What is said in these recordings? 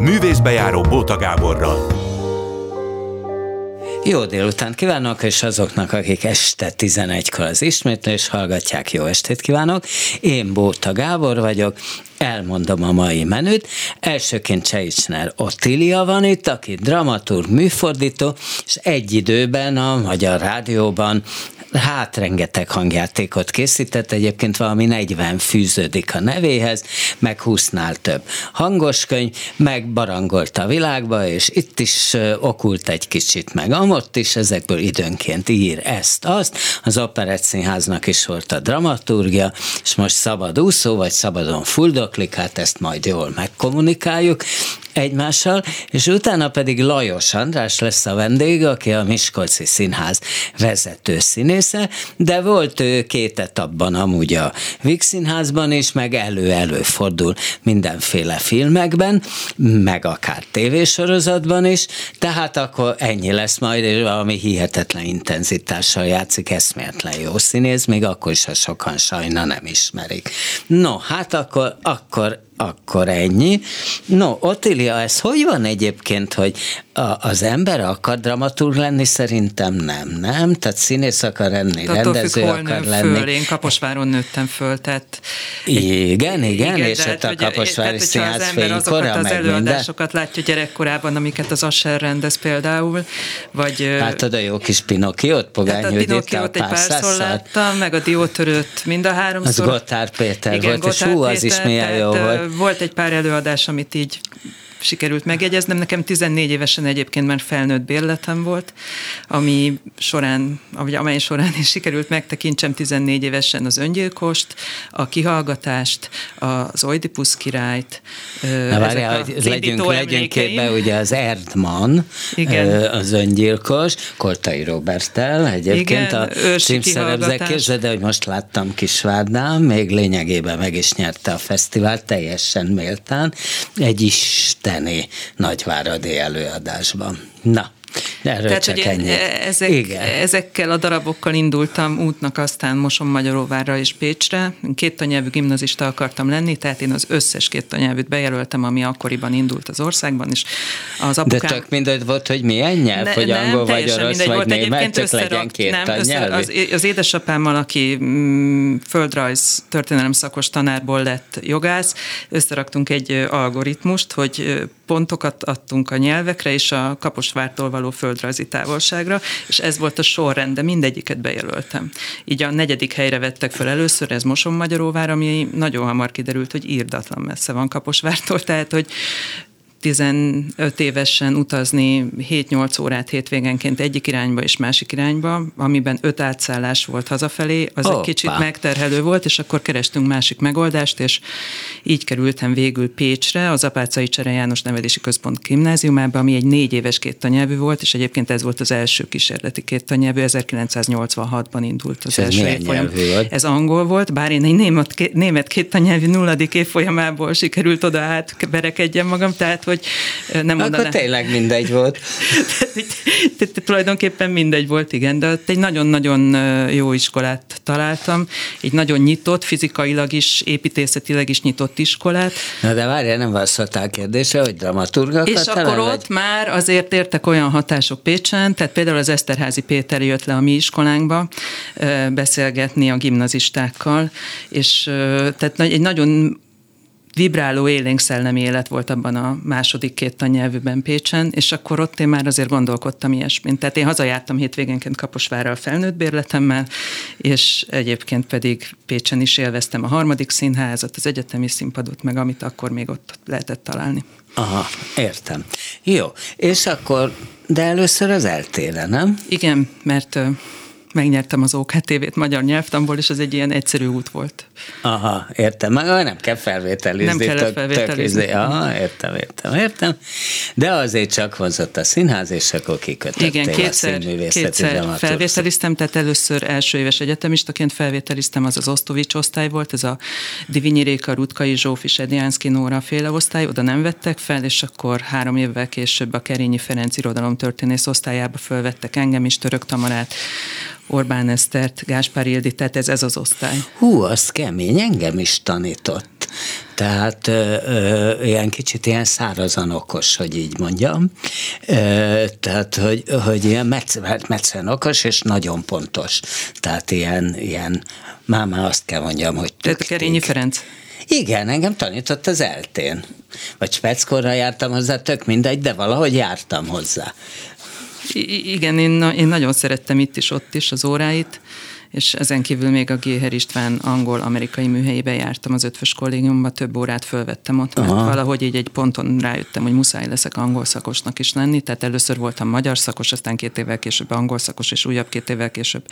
Művészbejáró Bóta Gáborral. Jó délután kívánok, és azoknak, akik este 11-kor az ismétlés hallgatják, jó estét kívánok. Én Bóta Gábor vagyok, elmondom a mai menüt. Elsőként Cseicsner Ottilia van itt, aki dramaturg, műfordító, és egy időben a Magyar Rádióban hát rengeteg hangjátékot készített, egyébként valami 40 fűződik a nevéhez, meg 20-nál több hangos könyv, meg barangolt a világba, és itt is okult egy kicsit, meg amott is, ezekből időnként ír ezt, azt. Az Operett Színháznak is volt a dramaturgia, és most szabad úszó, vagy szabadon fuldoklik, hát ezt majd jól megkommunikáljuk egymással, és utána pedig Lajos András lesz a vendég, aki a Miskolci Színház vezető színésze, de volt ő két etapban amúgy a Vix Színházban is, meg elő-elő fordul mindenféle filmekben, meg akár tévésorozatban is, tehát akkor ennyi lesz majd, és valami hihetetlen intenzitással játszik, eszméletlen jó színész, még akkor is, ha sokan sajna nem ismerik. No, hát akkor, akkor akkor ennyi. No, Otilia, ez hogy van egyébként, hogy a, az ember akar dramaturg lenni? Szerintem nem, nem? Tehát színész akar lenni, Tehát rendező függ, akar lenni. Föl. Én Kaposváron nőttem föl, tehát... Igen, igen, igen és hát a Kaposvári tehát, Színház fénykora, az előadásokat minden. látja gyerekkorában, amiket az Asser rendez például, vagy... Hát a jó kis Pinokkiót, Pogány hát a Pinokkiót egy párszor láttam, meg a Diótörőt mind a háromszor. Az Gotthard Péter igen, volt, Gotthard és hú, az is milyen jó volt. Volt egy pár előadás, amit így sikerült megjegyeznem. Nekem 14 évesen egyébként már felnőtt bérletem volt, ami során, vagy amely során is sikerült megtekintsem 14 évesen az öngyilkost, a kihallgatást, az Oidipus királyt. Na várjál, legyünk, legyünk képbe, ugye az Erdman, Igen. az öngyilkos, Kortai Robertel egyébként Igen, a címszerepzekésre, de hogy most láttam Kisvárdán, még lényegében meg is nyerte a fesztivált, teljesen méltán. Egy isten isteni nagyváradi előadásban. Na, Erről Tehát, csak hogy ennyi. Ezek, Igen. ezekkel a darabokkal indultam útnak aztán Moson Magyaróvárra és Pécsre. Két tanyelvű gimnazista akartam lenni, tehát én az összes két tanyelvűt bejelöltem, ami akkoriban indult az országban, és az apukám... De tök mindegy volt, hogy milyen nyelv, ne, hogy nem, angol vagy orosz, vagy német, csak legyen két nem, össze, az, az édesapámmal, aki mm, földrajz történelem szakos tanárból lett jogász, összeraktunk egy algoritmust, hogy pontokat adtunk a nyelvekre, és a Kaposvártól való földrajzi távolságra, és ez volt a sorrend, de mindegyiket bejelöltem. Így a negyedik helyre vettek fel először, ez Moson Magyaróvár, ami nagyon hamar kiderült, hogy írdatlan messze van Kaposvártól, tehát hogy 15 évesen utazni 7-8 órát hétvégenként egyik irányba és másik irányba, amiben öt átszállás volt hazafelé, az Opa. egy kicsit megterhelő volt, és akkor kerestünk másik megoldást, és így kerültem végül Pécsre, az Apácai Csere János Nevelési Központ gimnáziumába, ami egy négy éves kéttanyelvű volt, és egyébként ez volt az első kísérleti kéttanyelvű, 1986-ban indult az és első évfolyam. Ez angol volt, bár én egy német, német kéttanyelvű nulladik évfolyamából sikerült oda átberekedjem magam, tehát hogy nem mondanám. Akkor tényleg mindegy volt. Tulajdonképpen mindegy volt, igen, de ott egy nagyon-nagyon jó iskolát találtam, egy nagyon nyitott, fizikailag is, építészetileg is nyitott iskolát. Na de várjál, nem válaszoltál a kérdésre, hogy dramaturg És akkor ott vagy? már azért értek olyan hatások Pécsen, tehát például az Eszterházi Péter jött le a mi iskolánkba beszélgetni a gimnazistákkal, és tehát egy nagyon vibráló élénk szellemi élet volt abban a második két tannyelvűben Pécsen, és akkor ott én már azért gondolkodtam ilyesmint. Tehát én hazajártam hétvégenként Kaposvárral felnőtt bérletemmel, és egyébként pedig Pécsen is élveztem a harmadik színházat, az egyetemi színpadot, meg amit akkor még ott lehetett találni. Aha, értem. Jó, és akkor, de először az eltére, nem? Igen, mert megnyertem az OKTV-t magyar nyelvtamból, és ez egy ilyen egyszerű út volt. Aha, értem. Nem kell felvételizni. Nem kell felvételizni. Tök, aha, értem, értem, értem. De azért csak vonzott a színház, és akkor kikötöttél Igen, kétszer, a kétszer felvételiztem, tehát először első éves egyetemistaként felvételiztem, az az Osztovics osztály volt, ez a Divinyi Réka, Rutkai Zsófi, Sedjánszki Nóra féle osztály, oda nem vettek fel, és akkor három évvel később a Kerényi Ferenc irodalomtörténész osztályába fölvettek engem is, Török Tamarát, Orbán Esztert, Gáspár Ildi, tehát ez, ez az osztály. Hú, az kemény, engem is tanított. Tehát ö, ö, ilyen kicsit ilyen szárazan okos, hogy így mondjam. Ö, tehát, hogy, hogy ilyen metszeren okos, és nagyon pontos. Tehát ilyen, ilyen már, már azt kell mondjam, hogy Tehát Kerényi Ferenc. Igen, engem tanított az eltén. Vagy speckorra jártam hozzá, tök mindegy, de valahogy jártam hozzá. I- igen, én, én nagyon szerettem itt is, ott is az óráit és ezen kívül még a Géher István angol-amerikai műhelyébe jártam az ötvös kollégiumban, több órát fölvettem ott, mert Aha. valahogy így egy ponton rájöttem, hogy muszáj leszek angol szakosnak is lenni, tehát először voltam magyar szakos, aztán két évvel később angol szakos, és újabb két évvel később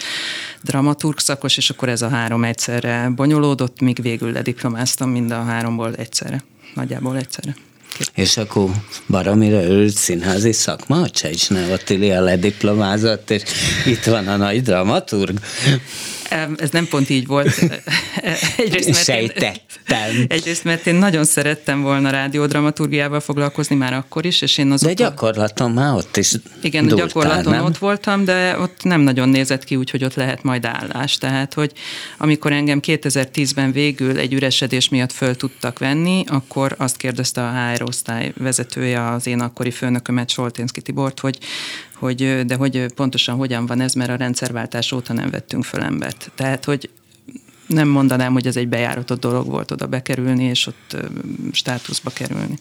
dramaturg szakos, és akkor ez a három egyszerre bonyolódott, míg végül lediplomáztam mind a háromból egyszerre, nagyjából egyszerre. És akkor baromira örült színházi szakma, a Csecsne Ottilia lediplomázott, és itt van a nagy dramaturg. Ez nem pont így volt. Egyrészt, mert Sejtettem. Én, egyrészt, mert én nagyon szerettem volna rádiódramaturgiával foglalkozni már akkor is, és én azóta... De gyakorlaton már ott is Igen, durtál, gyakorlaton nem? ott voltam, de ott nem nagyon nézett ki úgy, hogy ott lehet majd állás. Tehát, hogy amikor engem 2010-ben végül egy üresedés miatt föl tudtak venni, akkor azt kérdezte a HR osztály vezetője, az én akkori főnökömet, Solténszki Tibort, hogy hogy, de hogy pontosan hogyan van ez, mert a rendszerváltás óta nem vettünk föl embert. Tehát, hogy nem mondanám, hogy ez egy bejáratott dolog volt oda bekerülni, és ott státuszba kerülni.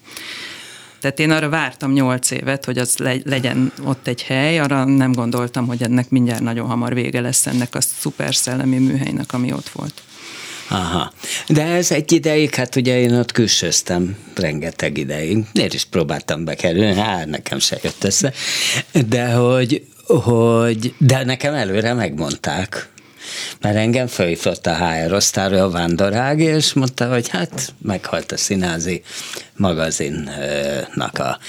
Tehát én arra vártam nyolc évet, hogy az legyen ott egy hely, arra nem gondoltam, hogy ennek mindjárt nagyon hamar vége lesz ennek a szuper szellemi műhelynek, ami ott volt. Aha. De ez egy ideig, hát ugye én ott külsőztem rengeteg ideig. Én is próbáltam bekerülni, hát nekem se jött össze. De hogy, hogy de nekem előre megmondták, mert engem fölhívott a HR osztályra a Vándorág, és mondta, hogy hát meghalt a színázi magazinnak a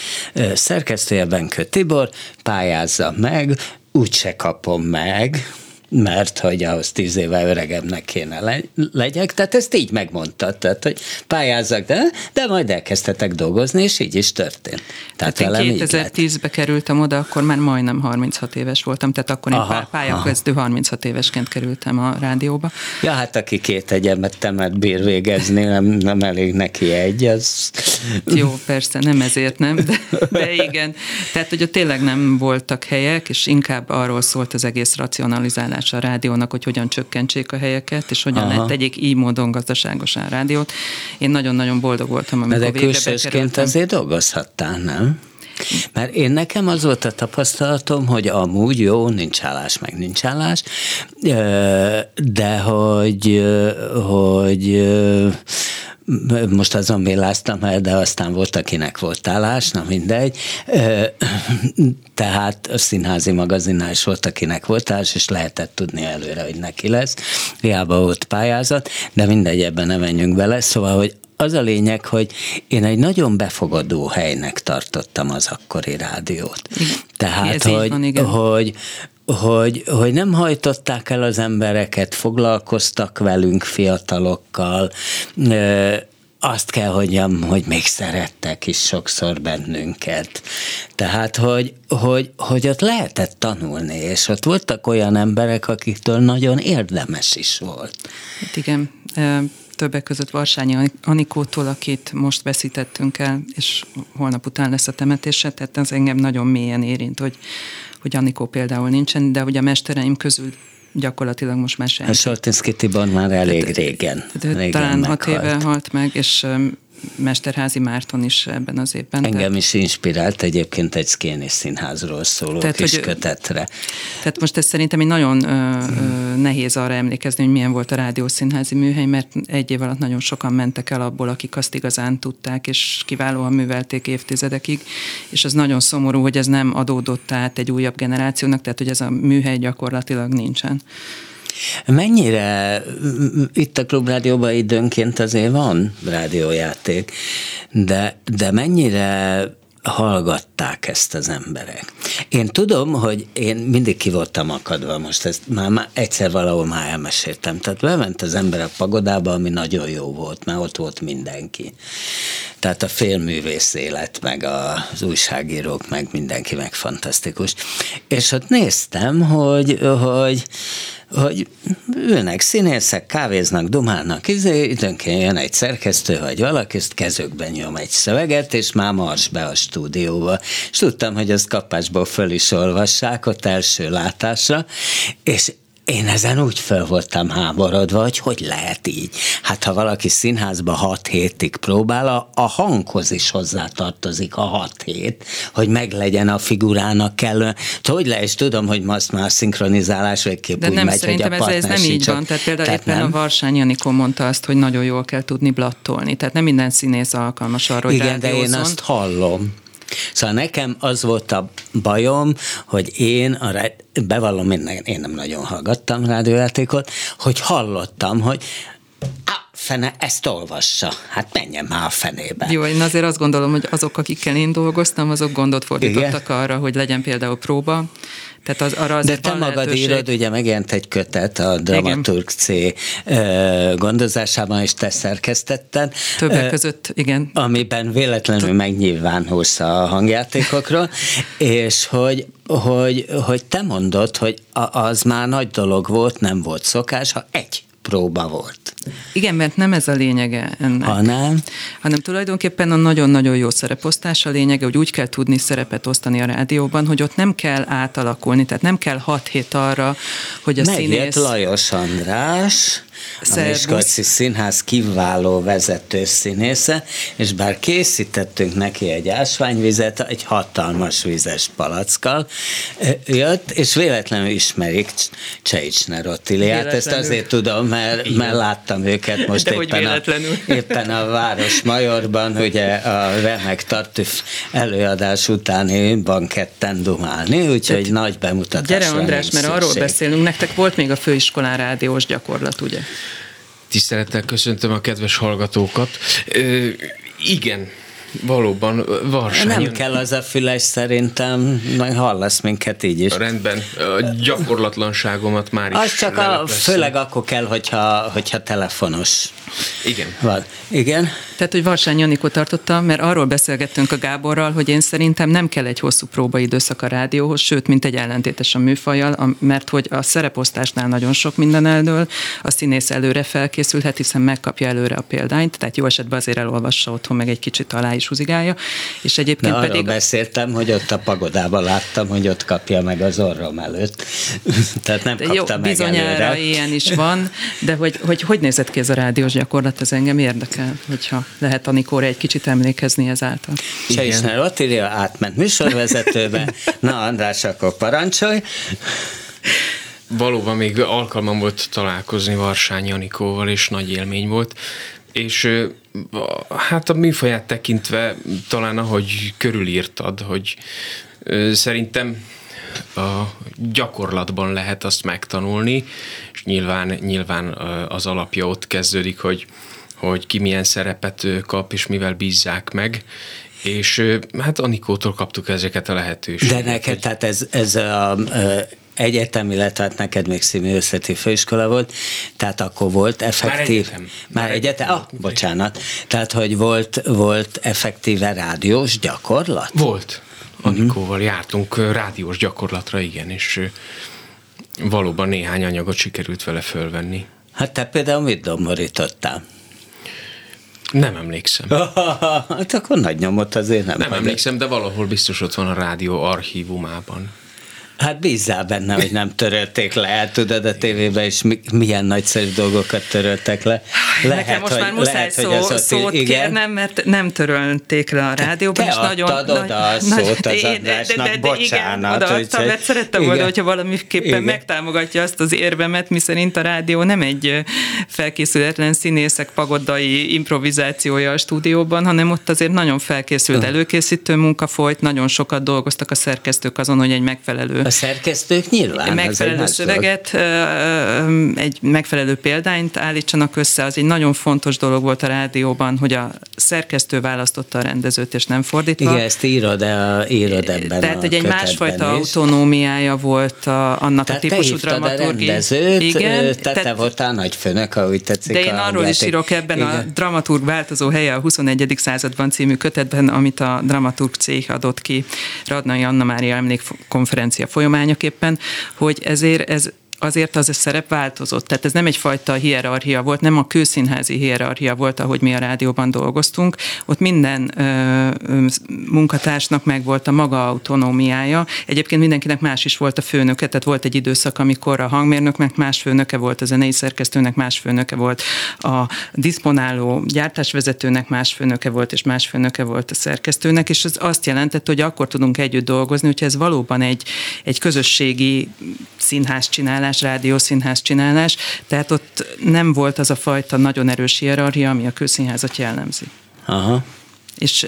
szerkesztője, Benkő Tibor, pályázza meg, úgyse kapom meg, mert hogy ahhoz tíz éve öregebbnek kéne le, legyek, tehát ezt így megmondta, tehát hogy pályázzak, de, de majd elkezdhetek dolgozni, és így is történt. Tehát, tehát én 2010-be kerültem oda, akkor már majdnem 36 éves voltam, tehát akkor én aha, pályakezdő 36 évesként kerültem a rádióba. Ja, hát aki két egyetemet bír végezni, nem, nem elég neki egy, az... Jó, persze, nem ezért nem, de, de igen. Tehát, hogy ott tényleg nem voltak helyek, és inkább arról szólt az egész racionalizálás hozzáállása a rádiónak, hogy hogyan csökkentsék a helyeket, és hogyan lehet tegyék így módon gazdaságosan rádiót. Én nagyon-nagyon boldog voltam, amikor de külsősként azért dolgozhattál, nem? Mert én nekem az volt a tapasztalatom, hogy amúgy jó, nincs állás, meg nincs állás, de hogy, hogy most azon véláztam el, de aztán volt, akinek volt állás, na mindegy. Tehát a színházi magazinnál is volt, akinek volt állás, és lehetett tudni előre, hogy neki lesz. Hiába volt pályázat, de mindegy, ebben nem menjünk bele. Szóval, hogy az a lényeg, hogy én egy nagyon befogadó helynek tartottam az akkori rádiót. Tehát, hogy, van, hogy, hogy, hogy nem hajtották el az embereket, foglalkoztak velünk fiatalokkal, azt kell, mondjam, hogy még szerettek is sokszor bennünket. Tehát, hogy, hogy, hogy ott lehetett tanulni, és ott voltak olyan emberek, akiktől nagyon érdemes is volt. Hát igen, többek között Varsányi Anikótól, akit most veszítettünk el, és holnap után lesz a temetése, tehát ez engem nagyon mélyen érint, hogy hogy Anikó például nincsen, de ugye a mestereim közül gyakorlatilag most már sem. A Sortinszki Tibor már elég régen. régen talán meghalt. hat éve halt meg, és Mesterházi Márton is ebben az évben. Engem tehát... is inspirált egyébként egy Szkéni színházról szóló tehát, kis hogy, kötetre. Tehát most ez szerintem egy nagyon ö, ö, nehéz arra emlékezni, hogy milyen volt a rádiószínházi műhely, mert egy év alatt nagyon sokan mentek el abból, akik azt igazán tudták, és kiválóan művelték évtizedekig, és az nagyon szomorú, hogy ez nem adódott át egy újabb generációnak, tehát hogy ez a műhely gyakorlatilag nincsen. Mennyire itt a Klubrádióban időnként azért van rádiójáték, de, de mennyire hallgatták ezt az emberek. Én tudom, hogy én mindig ki voltam akadva, most ezt már, már egyszer valahol már elmeséltem. Tehát bement az ember a pagodába, ami nagyon jó volt, mert ott volt mindenki. Tehát a félművész élet, meg az újságírók, meg mindenki meg fantasztikus. És ott néztem, hogy, hogy hogy ülnek színészek, kávéznak, dumálnak, izé, időnként jön egy szerkesztő vagy valaki, ezt kezükben nyom egy szöveget, és már mars be a stúdióba. És tudtam, hogy ezt kapásból föl is olvassák ott első látásra, és én ezen úgy fel voltam háborodva, hogy hogy lehet így. Hát ha valaki színházba hat hétig próbál, a, a hanghoz is hozzátartozik a hat hét, hogy meglegyen a figurának kellő. Hogy le, és tudom, hogy most már a szinkronizálás végképp De úgy nem, megy, szerintem hogy a ez, ez nem így van. Tehát például tehát éppen nem. a Varsány Janikó mondta azt, hogy nagyon jól kell tudni blattolni. Tehát nem minden színész alkalmas arra, hogy Igen, de én azt hallom. Szóval nekem az volt a bajom, hogy én, a, bevallom, én, én nem nagyon hallgattam rádiójátékot, hogy hallottam, hogy fene, ezt olvassa. Hát menjen már a fenébe. Jó, én azért azt gondolom, hogy azok, akikkel én dolgoztam, azok gondot fordítottak Igen? arra, hogy legyen például próba. Tehát az, arra De te magad lehetőség. írod, ugye megjelent egy kötet a Dramaturg C gondozásában, és te szerkesztetted. Többek között, igen. amiben véletlenül megnyilvánulsz a hangjátékokról, és hogy, hogy, hogy te mondod, hogy az már nagy dolog volt, nem volt szokás, ha egy próba volt. Igen, mert nem ez a lényege ennek. Hanem? hanem tulajdonképpen a nagyon-nagyon jó szereposztás a lényege, hogy úgy kell tudni szerepet osztani a rádióban, hogy ott nem kell átalakulni, tehát nem kell hat hét arra, hogy a Megjött színész... Lajos András, a Szervusz. Miskolci Színház kiváló vezető színésze, és bár készítettünk neki egy ásványvizet, egy hatalmas vizes palackkal, jött, és véletlenül ismerik Cseicsner Ottiliát. Ezt azért tudom, mert, mert láttam őket most De éppen a, éppen a Város Majorban, ugye a remek tartüf előadás utáni banketten dumálni, úgyhogy nagy bemutatásra Gyere András, mert arról beszélünk, nektek volt még a főiskolán rádiós gyakorlat, ugye? Tisztelettel köszöntöm a kedves hallgatókat. Ö, igen, valóban Varsány. Nem kell az a füles szerintem, majd hallasz minket így is. Rendben, a gyakorlatlanságomat már is Az csak a, főleg akkor kell, hogyha, hogyha telefonos Igen. van. Igen? Tehát, hogy Varsány Janikó tartotta, mert arról beszélgettünk a Gáborral, hogy én szerintem nem kell egy hosszú próbaidőszak a rádióhoz, sőt, mint egy ellentétes a műfajjal, mert hogy a szereposztásnál nagyon sok minden eldől, a színész előre felkészülhet, hiszen megkapja előre a példányt, tehát jó esetben azért elolvassa otthon, meg egy kicsit alá is húzigálja, és egyébként arról pedig... beszéltem, hogy ott a pagodában láttam, hogy ott kapja meg az orrom előtt. Tehát nem kapta jó, meg bizonyára előre. ilyen is van, de hogy, hogy hogy nézett ki ez a rádiós gyakorlat, ez engem érdekel, hogyha lehet Anikóra egy kicsit emlékezni ezáltal. Cseicsner Ottilia átment műsorvezetőbe. Na András, akkor parancsolj. Valóban még alkalmam volt találkozni Varsány Janikóval, és nagy élmény volt. És hát a műfaját tekintve talán ahogy körülírtad, hogy szerintem a gyakorlatban lehet azt megtanulni, és nyilván, nyilván az alapja ott kezdődik, hogy, hogy ki milyen szerepet kap, és mivel bízzák meg, és hát Anikótól kaptuk ezeket a lehetőségeket. De neked, tehát ez, ez a, egyetem, illetve hát neked még színművészeti főiskola volt, tehát akkor volt effektív... egyetem. Már Már egyetem? egyetem. Ah, bocsánat. Tehát, hogy volt, volt effektíve rádiós gyakorlat? Volt. Anikóval jártunk ö, rádiós gyakorlatra, igen, és valóban néhány anyagot sikerült vele fölvenni. Hát te például mit domborítottál? Nem emlékszem. hát akkor nagy nyomot azért nem. Nem emlékszem, de valahol biztos ott van a rádió archívumában. Hát bízzál benne, hogy nem törölték le, el tudod a tévében is mi, milyen nagyszerű dolgokat töröltek le. Nekem most már muszáj szó, az ott- szót igen. kérnem, mert nem törölték le a rádióban. te és nagyon, adtad oda a szót az Én- Andrásnak, bocsánat, Igen, odaadtam, mert szerettem volna, hogyha valamiképpen Igen. megtámogatja azt az érvemet, miszerint a rádió nem egy felkészületlen színészek pagodai improvizációja a stúdióban, hanem ott azért nagyon felkészült előkészítő munka folyt, nagyon sokat dolgoztak a szerkesztők azon, hogy egy megfelelő A szerkesztők nyilván. egy megfelelő nagy szöveget, ö, egy megfelelő példányt állítsanak össze. Az egy nagyon fontos dolog volt a rádióban, hogy a szerkesztő választotta a rendezőt, és nem fordítva. Igen, ezt írod, el, írod ebben Tehát, a hogy egy másfajta is. autonómiája volt a, annak Tehát a típusú hívtad a dramaturgi. rendezőt, Igen, te, voltál nagy főnök, ahogy tetszik. de én a arról is játék. írok ebben a Igen. Dramaturg változó helye a 21. században című kötetben, amit a Dramaturg cég adott ki Radnai Anna Mária emlékkonferencia folyamányaképpen, hogy ezért ez azért az a szerep változott. Tehát ez nem egyfajta hierarchia volt, nem a kőszínházi hierarchia volt, ahogy mi a rádióban dolgoztunk. Ott minden ö, munkatársnak meg volt a maga autonómiája. Egyébként mindenkinek más is volt a főnöke, tehát volt egy időszak, amikor a hangmérnöknek más főnöke volt, a zenei szerkesztőnek más főnöke volt, a disponáló gyártásvezetőnek más főnöke volt, és más főnöke volt a szerkesztőnek, és ez azt jelentette, hogy akkor tudunk együtt dolgozni, hogyha ez valóban egy, egy közösségi színház csinálás, rádiószínház csinálás, tehát ott nem volt az a fajta nagyon erős hierarchia, ami a közszínházat jellemzi. Aha. És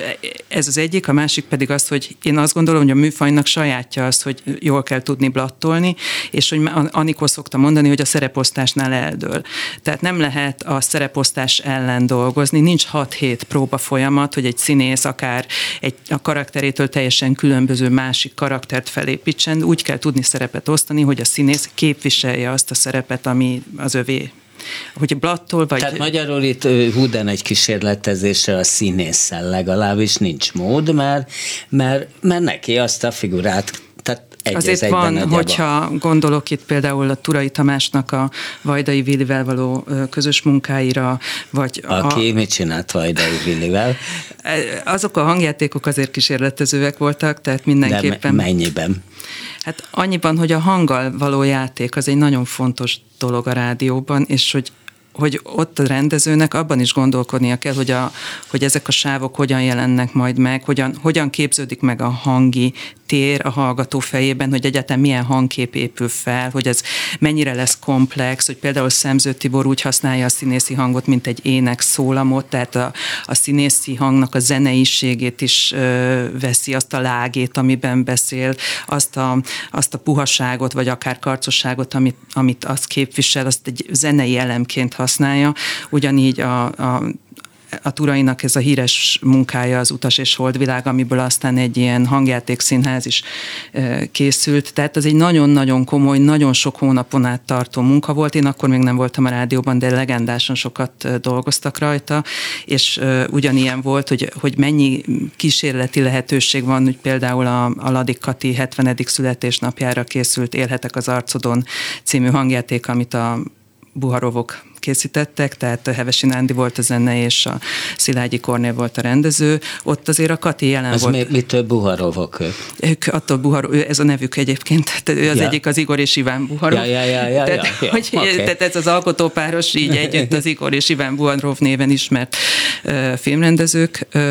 ez az egyik, a másik pedig az, hogy én azt gondolom, hogy a műfajnak sajátja az, hogy jól kell tudni blattolni, és hogy Anikó szokta mondani, hogy a szereposztásnál eldől. Tehát nem lehet a szereposztás ellen dolgozni, nincs 6-7 próba folyamat, hogy egy színész akár egy, a karakterétől teljesen különböző másik karaktert felépítsen, úgy kell tudni szerepet osztani, hogy a színész képviselje azt a szerepet, ami az övé hogy blattól vagy... Tehát magyarul itt húden egy kísérletezésre a színésszel legalábbis nincs mód, mert, mert, mert neki azt a figurát egy Azért az van, nagyjába. hogyha gondolok itt például a Turai Tamásnak a Vajdai Villivel való közös munkáira, vagy... Aki a, mit csinált Vajdai Villivel? Azok a hangjátékok azért kísérletezőek voltak, tehát mindenképpen... De mennyiben? Hát annyiban, hogy a hanggal való játék az egy nagyon fontos dolog a rádióban, és hogy hogy ott a rendezőnek abban is gondolkodnia kell, hogy, a, hogy ezek a sávok hogyan jelennek majd meg, hogyan, hogyan képződik meg a hangi tér a hallgató fejében, hogy egyáltalán milyen hangkép épül fel, hogy ez mennyire lesz komplex, hogy például Szemző Tibor úgy használja a színészi hangot, mint egy ének szólamot, tehát a, a színészi hangnak a zeneiségét is ö, veszi, azt a lágét, amiben beszél, azt a, azt a puhaságot, vagy akár karcosságot, amit, amit azt képvisel, azt egy zenei elemként használja. Ugyanígy a, a a Turainak ez a híres munkája az Utas és Holdvilág, amiből aztán egy ilyen hangjáték is készült. Tehát ez egy nagyon-nagyon komoly, nagyon sok hónapon át tartó munka volt. Én akkor még nem voltam a rádióban, de legendásan sokat dolgoztak rajta, és ugyanilyen volt, hogy, hogy mennyi kísérleti lehetőség van, hogy például a, a Ladik Kati 70. születésnapjára készült Élhetek az arcodon című hangjáték, amit a Buharovok készítettek, tehát a Hevesi Nándi volt a zene, és a Szilágyi Kornél volt a rendező. Ott azért a Kati jelen ez volt. Ez mitől Buharovok ők? Ők attól Buharov, ez a nevük egyébként, tehát ő az ja. egyik az Igor és Iván Buharov. Ja, ja, ja, ja, tehát, ja, ja. Hogy, okay. tehát ez az alkotópáros így együtt az Igor és Iván Buharov néven ismert uh, filmrendezők. Uh,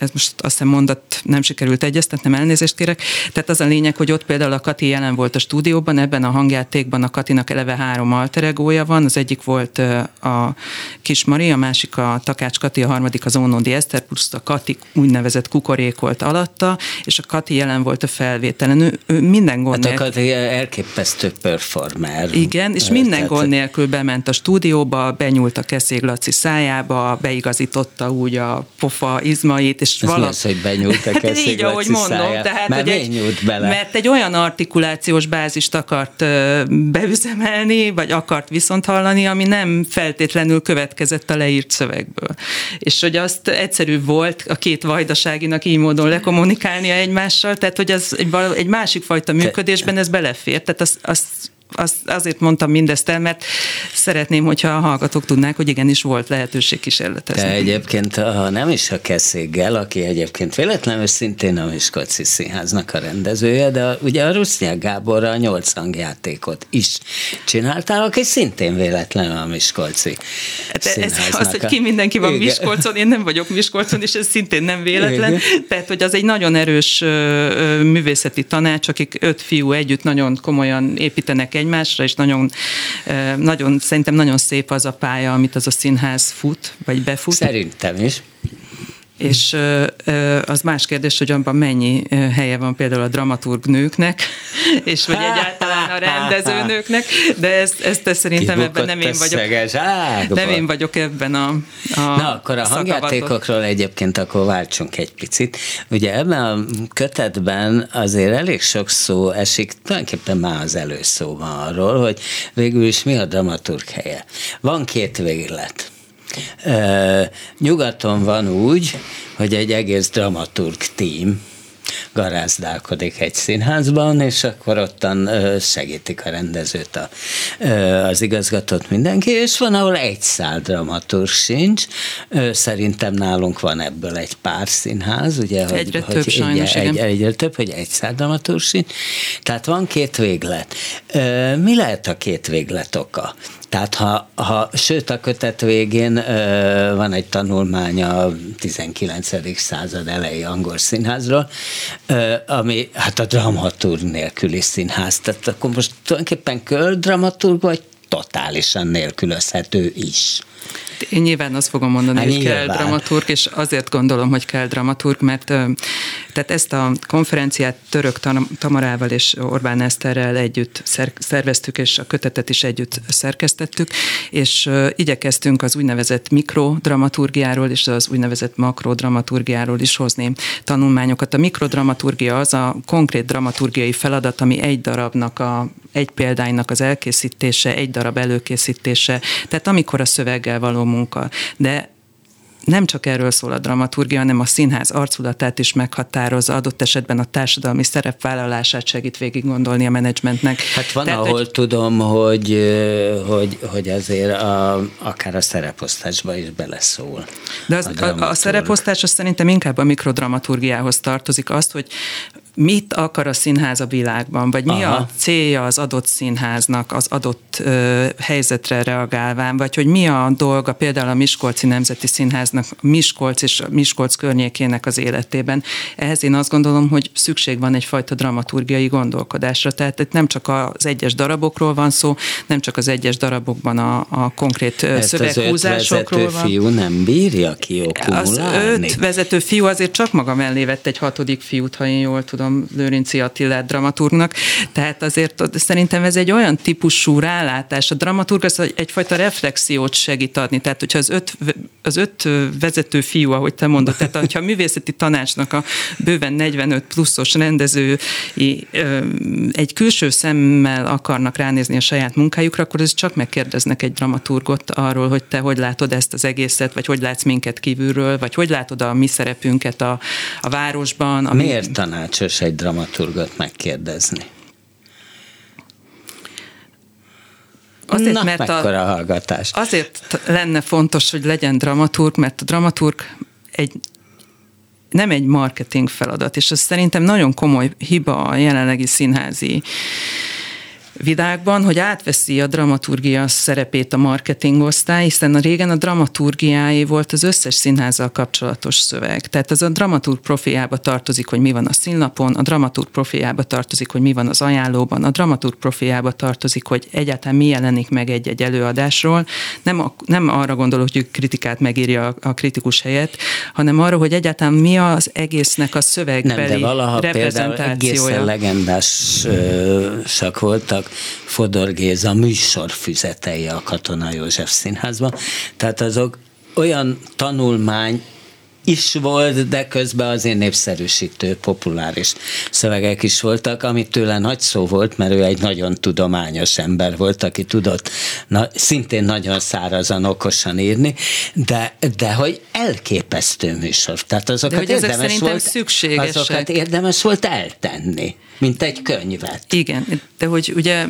ez most azt hiszem mondat nem sikerült egyeztetnem, elnézést kérek. Tehát az a lényeg, hogy ott például a Kati jelen volt a stúdióban, ebben a hangjátékban a Katinak eleve három alteregója van, az egyik volt a Kis Mari, a másik a Takács Kati, a harmadik az Ónodi Eszter, plusz a Kati úgynevezett kukorékolt alatta, és a Kati jelen volt a felvételen. Ő, ő minden gond hát a Kati elképesztő performer. Igen, és minden Tehát... gond nélkül bement a stúdióba, benyúlt a Keszég Laci szájába, beigazította úgy a pofa izmait, és és vala... az, hogy benyúltak hát így, ahogy mondom, tehát, Már hogy egy, bele? mert egy olyan artikulációs bázist akart beüzemelni, vagy akart viszont hallani, ami nem feltétlenül következett a leírt szövegből. És hogy azt egyszerű volt a két vajdaságinak így módon lekommunikálnia egymással, tehát hogy az egy, egy másik fajta működésben ez belefér, tehát azt, azt az, azért mondtam mindezt el, mert szeretném, hogyha a hallgatók tudnák, hogy igenis volt lehetőség kísérletezni. De egyébként, ha nem is a Keszéggel, aki egyébként véletlenül szintén a Miskolci Színháznak a rendezője, de ugye a Rusznyák Gáborra a nyolc hangjátékot is csináltál, aki szintén véletlenül a Miskolci hát ez az, hogy ki mindenki van Igen. Miskolcon, én nem vagyok Miskolcon, és ez szintén nem véletlen. Igen. Tehát, hogy az egy nagyon erős művészeti tanács, akik öt fiú együtt nagyon komolyan építenek egymásra, és nagyon, nagyon, szerintem nagyon szép az a pálya, amit az a színház fut, vagy befut. Szerintem is és az más kérdés, hogy abban mennyi helye van például a dramaturg nőknek, és vagy egyáltalán a rendezőnőknek, de ezt, ezt, szerintem Kibukott ebben nem én vagyok. Nem én vagyok ebben a, a Na, akkor a hangjátékokról egyébként akkor váltsunk egy picit. Ugye ebben a kötetben azért elég sok szó esik, tulajdonképpen már az előszó van arról, hogy végül is mi a dramaturg helye. Van két véglet Nyugaton van úgy, hogy egy egész dramaturg tím, garázdálkodik egy színházban, és akkor ottan segítik a rendezőt, a, az igazgatót mindenki, és van, ahol egy szál dramaturg sincs. Szerintem nálunk van ebből egy pár színház, ugye, egyre hogy, több hogy sajnos, egy, egy, egyre több, hogy egy szál dramaturg sincs. Tehát van két véglet. Mi lehet a két véglet oka? Tehát ha, ha sőt a kötet végén ö, van egy tanulmány a 19. század elejé angol színházról, ö, ami hát a dramaturg nélküli színház. Tehát akkor most tulajdonképpen köl dramaturg, vagy totálisan nélkülözhető is. Én nyilván azt fogom mondani, hát hogy kell dramaturg, és azért gondolom, hogy kell dramaturg, mert tehát ezt a konferenciát Török Tamarával és Orbán Eszterrel együtt szerveztük, és a kötetet is együtt szerkesztettük, és igyekeztünk az úgynevezett mikrodramaturgiáról és az úgynevezett makrodramaturgiáról is hozni tanulmányokat. A mikrodramaturgia az a konkrét dramaturgiai feladat, ami egy darabnak a egy példánynak az elkészítése, egy darab előkészítése, tehát amikor a szöveggel való munka. De nem csak erről szól a dramaturgia, hanem a színház arculatát is meghatározza, adott esetben a társadalmi szerepvállalását segít végig gondolni a menedzsmentnek. Hát van, Tehát, ahol hogy... tudom, hogy, hogy, hogy azért a, akár a szereposztásba is beleszól. De az, a, a, a szereposztás az szerintem inkább a mikrodramaturgiához tartozik. Azt, hogy mit akar a színház a világban, vagy mi Aha. a célja az adott színháznak az adott ö, helyzetre reagálván, vagy hogy mi a dolga például a Miskolci Nemzeti Színháznak, Miskolc és Miskolc környékének az életében. Ehhez én azt gondolom, hogy szükség van egyfajta dramaturgiai gondolkodásra. Tehát itt nem csak az egyes darabokról van szó, nem csak az egyes darabokban a, a konkrét Ezt szöveghúzásokról az öt van. fiú nem bírja ki Az öt vezető fiú azért csak maga mellé vett egy hatodik fiút, ha én jól tudom tudom, Lőrinci Attila dramaturgnak. Tehát azért szerintem ez egy olyan típusú rálátás. A dramaturg az egyfajta reflexiót segít adni. Tehát, hogyha az öt, az öt vezető fiú, ahogy te mondod, tehát hogyha a művészeti tanácsnak a bőven 45 pluszos rendező egy külső szemmel akarnak ránézni a saját munkájukra, akkor ez csak megkérdeznek egy dramaturgot arról, hogy te hogy látod ezt az egészet, vagy hogy látsz minket kívülről, vagy hogy látod a mi szerepünket a, a városban. A Miért mi... tanácsos egy dramaturgot megkérdezni? Azért, Na, mert a, a hallgatás. Azért lenne fontos, hogy legyen dramaturg, mert a dramaturg egy nem egy marketing feladat, és ez szerintem nagyon komoly hiba a jelenlegi színházi világban, hogy átveszi a dramaturgia szerepét a marketingosztály, hiszen a régen a dramaturgiáé volt az összes színházzal kapcsolatos szöveg. Tehát az a dramaturg profiába tartozik, hogy mi van a színlapon, a dramaturg profiába tartozik, hogy mi van az ajánlóban, a dramaturg profiába tartozik, hogy egyáltalán mi jelenik meg egy-egy előadásról. Nem, a, nem arra gondolok, hogy kritikát megírja a, a kritikus helyet, hanem arra, hogy egyáltalán mi az egésznek a szövegbeli nem, de valaha reprezentációja. egészen legendásak voltak Fodor Géza műsorfüzetei a Katona József Színházban. Tehát azok olyan tanulmány is volt, de közben azért népszerűsítő, populáris szövegek is voltak, amit tőle nagy szó volt, mert ő egy nagyon tudományos ember volt, aki tudott na, szintén nagyon szárazan, okosan írni, de, de hogy elképesztő műsor. Tehát azokat de hogy érdemes volt, szükségesek. azokat érdemes volt eltenni, mint egy könyvet. Igen, de hogy ugye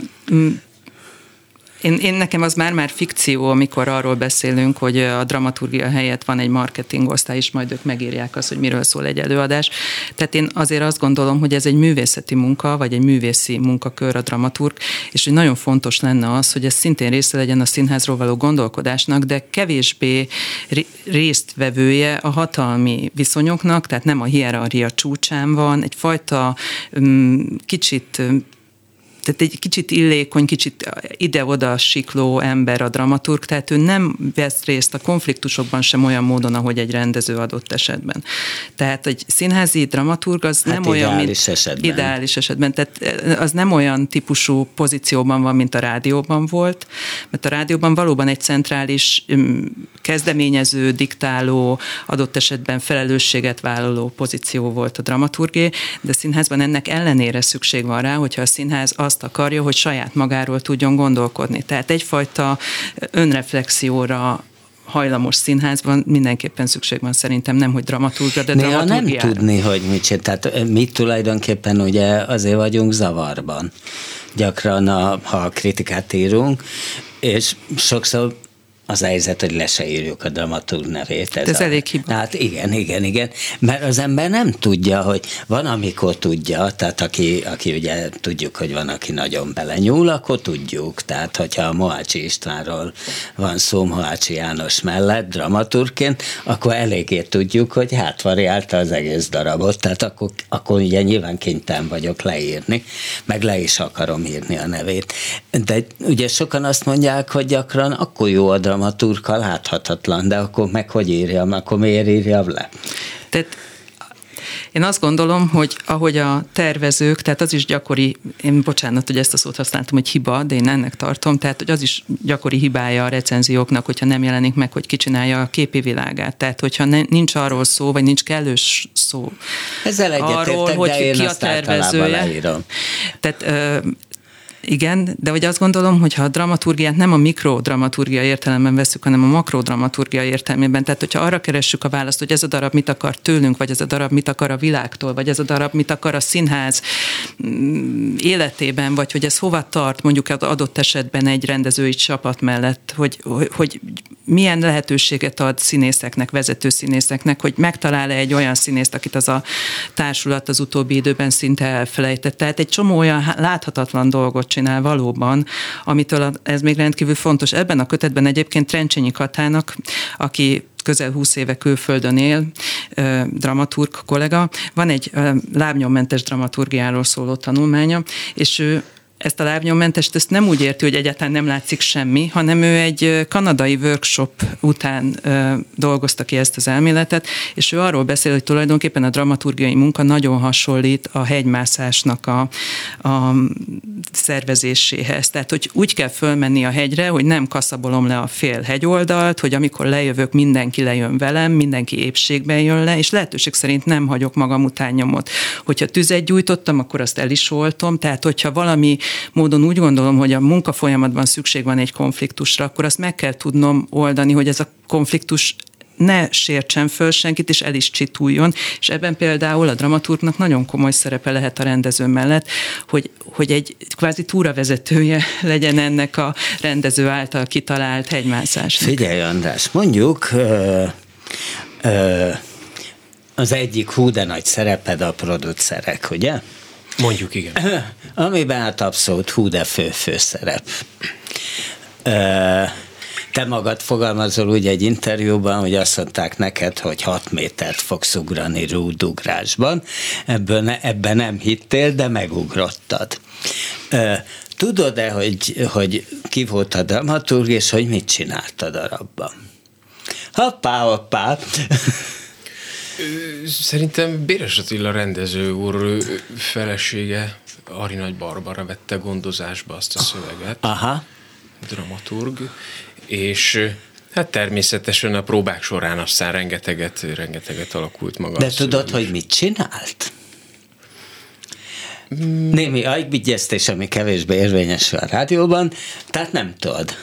én, én nekem az már-már fikció, amikor arról beszélünk, hogy a dramaturgia helyett van egy marketing osztály, és majd ők megírják azt, hogy miről szól egy előadás. Tehát én azért azt gondolom, hogy ez egy művészeti munka, vagy egy művészi munkakör a dramaturg, és hogy nagyon fontos lenne az, hogy ez szintén része legyen a színházról való gondolkodásnak, de kevésbé résztvevője a hatalmi viszonyoknak, tehát nem a hierarchia csúcsán van, egyfajta mm, kicsit tehát egy kicsit illékony, kicsit ide-oda sikló ember a dramaturg, tehát ő nem vesz részt a konfliktusokban sem olyan módon, ahogy egy rendező adott esetben. Tehát egy színházi dramaturg az hát nem olyan, mint esetben. ideális esetben, tehát az nem olyan típusú pozícióban van, mint a rádióban volt, mert a rádióban valóban egy centrális kezdeményező, diktáló, adott esetben felelősséget vállaló pozíció volt a dramaturgé, de a színházban ennek ellenére szükség van rá, hogyha a színház azt akarja, hogy saját magáról tudjon gondolkodni. Tehát egyfajta önreflexióra hajlamos színházban mindenképpen szükség van szerintem nem, hogy dramaturgia, de Néha nem tudni, hogy mit csinál. Tehát mi tulajdonképpen ugye azért vagyunk zavarban. Gyakran, a, ha a kritikát írunk, és sokszor az a helyzet, hogy le se írjuk a dramaturg nevét. Ez, ez a, elég hiba. Hát igen, igen, igen, mert az ember nem tudja, hogy van, amikor tudja, tehát aki, aki ugye tudjuk, hogy van, aki nagyon belenyúl, akkor tudjuk. Tehát, hogyha a Mohácsi Istvánról van szó Mohácsi János mellett dramaturgként, akkor eléggé tudjuk, hogy hát variálta az egész darabot, tehát akkor, akkor ugye nyilván kénytelen vagyok leírni, meg le is akarom írni a nevét. De ugye sokan azt mondják, hogy gyakran akkor jó a dramat, dramaturka láthatatlan, de akkor meg hogy írjam, akkor miért írjam le? Tehát én azt gondolom, hogy ahogy a tervezők, tehát az is gyakori, én bocsánat, hogy ezt a szót használtam, hogy hiba, de én ennek tartom, tehát hogy az is gyakori hibája a recenzióknak, hogyha nem jelenik meg, hogy kicsinálja a képi világát. Tehát, hogyha ne, nincs arról szó, vagy nincs kellős szó Ezzel arról, hogy ki a tervezője. Tehát igen, de hogy azt gondolom, hogy ha a dramaturgiát nem a mikrodramaturgia értelemben veszük, hanem a makrodramaturgia értelmében, tehát hogyha arra keressük a választ, hogy ez a darab mit akar tőlünk, vagy ez a darab mit akar a világtól, vagy ez a darab mit akar a színház mm, életében, vagy hogy ez hova tart mondjuk az adott esetben egy rendezői csapat mellett, hogy, hogy milyen lehetőséget ad színészeknek, vezető színészeknek, hogy megtalál-e egy olyan színészt, akit az a társulat az utóbbi időben szinte elfelejtett. Tehát egy csomó olyan láthatatlan dolgot csinál valóban, amitől ez még rendkívül fontos. Ebben a kötetben egyébként Trencsényi Katának, aki közel 20 éve külföldön él, dramaturg kollega, van egy lábnyommentes dramaturgiáról szóló tanulmánya, és ő ezt a lábnyommentest ezt nem úgy érti, hogy egyáltalán nem látszik semmi, hanem ő egy kanadai workshop után ö, dolgozta ki ezt az elméletet, és ő arról beszél, hogy tulajdonképpen a dramaturgiai munka nagyon hasonlít a hegymászásnak a, a szervezéséhez. Tehát, hogy úgy kell fölmenni a hegyre, hogy nem kaszabolom le a fél hegyoldalt, hogy amikor lejövök, mindenki lejön velem, mindenki épségben jön le, és lehetőség szerint nem hagyok magam után nyomot. Hogyha tüzet gyújtottam, akkor azt el is oltom, tehát hogyha valami módon úgy gondolom, hogy a munka folyamatban szükség van egy konfliktusra, akkor azt meg kell tudnom oldani, hogy ez a konfliktus ne sértsen föl senkit, és el is csituljon. És ebben például a dramaturgnak nagyon komoly szerepe lehet a rendező mellett, hogy, hogy egy kvázi túravezetője legyen ennek a rendező által kitalált hegymászás. Figyelj, András, mondjuk ö, ö, az egyik hú de nagy szereped a producerek, ugye? Mondjuk igen. Amiben hát abszolút hú de fő főszerep. Te magad fogalmazol úgy egy interjúban, hogy azt mondták neked, hogy 6 métert fogsz ugrani rúdugrásban. Ebből ne, ebben nem hittél, de megugrottad. Tudod-e, hogy, hogy ki volt a dramaturg, és hogy mit csinált a darabban? Hoppá, hoppá! Szerintem Béres Attila rendező úr felesége, Ari Nagy Barbara vette gondozásba azt a szöveget. Aha. Dramaturg. És hát természetesen a próbák során aztán rengeteget, rengeteget alakult maga. De tudod, hogy mit csinált? Hmm. Némi ajkbigyeztés, ami kevésbé érvényes a rádióban, tehát nem tudod.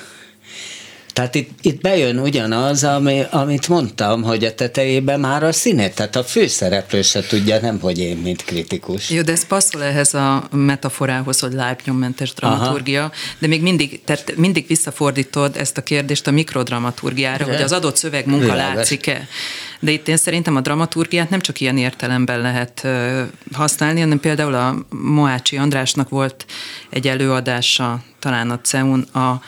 Tehát itt, itt bejön ugyanaz, ami, amit mondtam, hogy a tetejében már a színe, tehát a főszereplő se tudja, nem hogy én, mint kritikus. Jó, de ez passzol ehhez a metaforához, hogy lábnyommentes dramaturgia, Aha. de még mindig, tehát mindig visszafordítod ezt a kérdést a mikrodramaturgiára, de? hogy az adott szövegmunka látszik-e. De itt én szerintem a dramaturgiát nem csak ilyen értelemben lehet használni, hanem például a Moácsi Andrásnak volt egy előadása, talán a CEUN, a,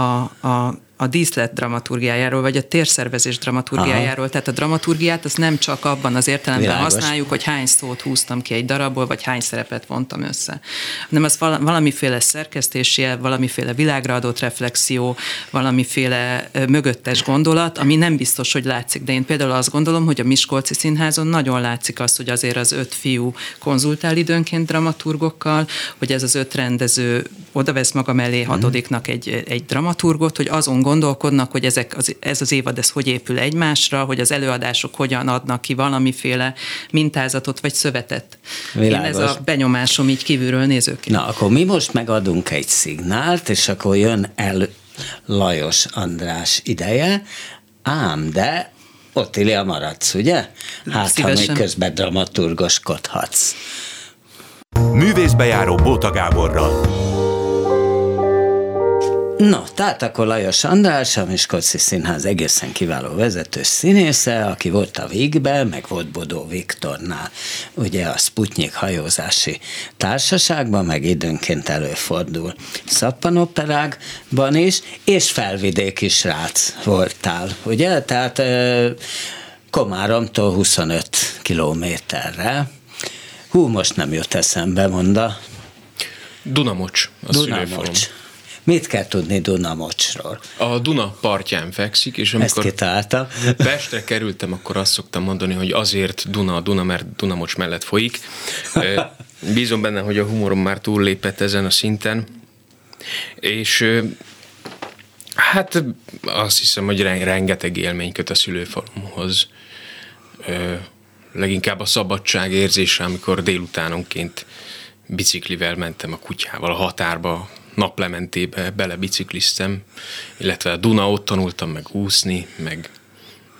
a, a a díszlet dramaturgiájáról, vagy a térszervezés dramaturgiájáról. Aha. Tehát a dramaturgiát az nem csak abban az értelemben Világos. használjuk, hogy hány szót húztam ki egy darabból, vagy hány szerepet vontam össze. Hanem az valamiféle szerkesztési, valamiféle világra adott reflexió, valamiféle mögöttes gondolat, ami nem biztos, hogy látszik. De én például azt gondolom, hogy a Miskolci Színházon nagyon látszik azt, hogy azért az öt fiú konzultál időnként dramaturgokkal, hogy ez az öt rendező odavesz maga mellé mhm. hatodiknak egy, egy dramaturgot, hogy azon gondolkodnak, hogy ezek az, ez az évad ez hogy épül egymásra, hogy az előadások hogyan adnak ki valamiféle mintázatot vagy szövetet. Világos. Én ez a benyomásom így kívülről nézőként. Na, akkor mi most megadunk egy szignált, és akkor jön el Lajos András ideje, Ám, de Ottilia maradsz, ugye? Hát, Szívesen. ha még közben dramaturgoskodhatsz. Művészbejáró Bóta Gáborral. No, tehát akkor Lajos András, a Miskolci Színház egészen kiváló vezető színésze, aki volt a Vígben, meg volt Bodó Viktornál, ugye a Sputnik hajózási társaságban, meg időnként előfordul szappanoperákban is, és felvidéki srác voltál, ugye? Tehát Komáromtól 25 kilométerre. Hú, most nem jött eszembe, monda. Dunamocs, a szülőfalom. Mit kell tudni Dunamocsról? A Duna partján fekszik, és Ezt amikor kitalálta. Pestre kerültem, akkor azt szoktam mondani, hogy azért Duna a Duna, mert Dunamocs mellett folyik. Bízom benne, hogy a humorom már túllépett ezen a szinten, és hát azt hiszem, hogy ren- rengeteg élmény köt a szülőfalomhoz. Leginkább a szabadság érzése, amikor délutánonként biciklivel mentem a kutyával a határba, naplementébe bele bicikliztem, illetve a Duna ott tanultam meg úszni, meg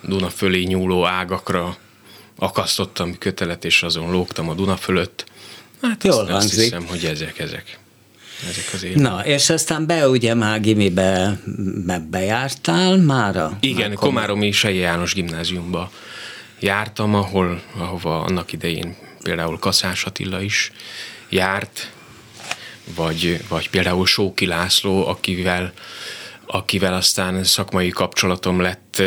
Duna fölé nyúló ágakra akasztottam kötelet, és azon lógtam a Duna fölött. Hát Jól azt, azt hangzik. hiszem, hogy ezek, ezek. Ezek az élmények. Na, és aztán be ugye már gimibe be, bejártál mára? Igen, Akkor- Komáromi Seje János gimnáziumba jártam, ahol, ahova annak idején például Kaszás Attila is járt, vagy, vagy például Sóki László, akivel, akivel aztán szakmai kapcsolatom lett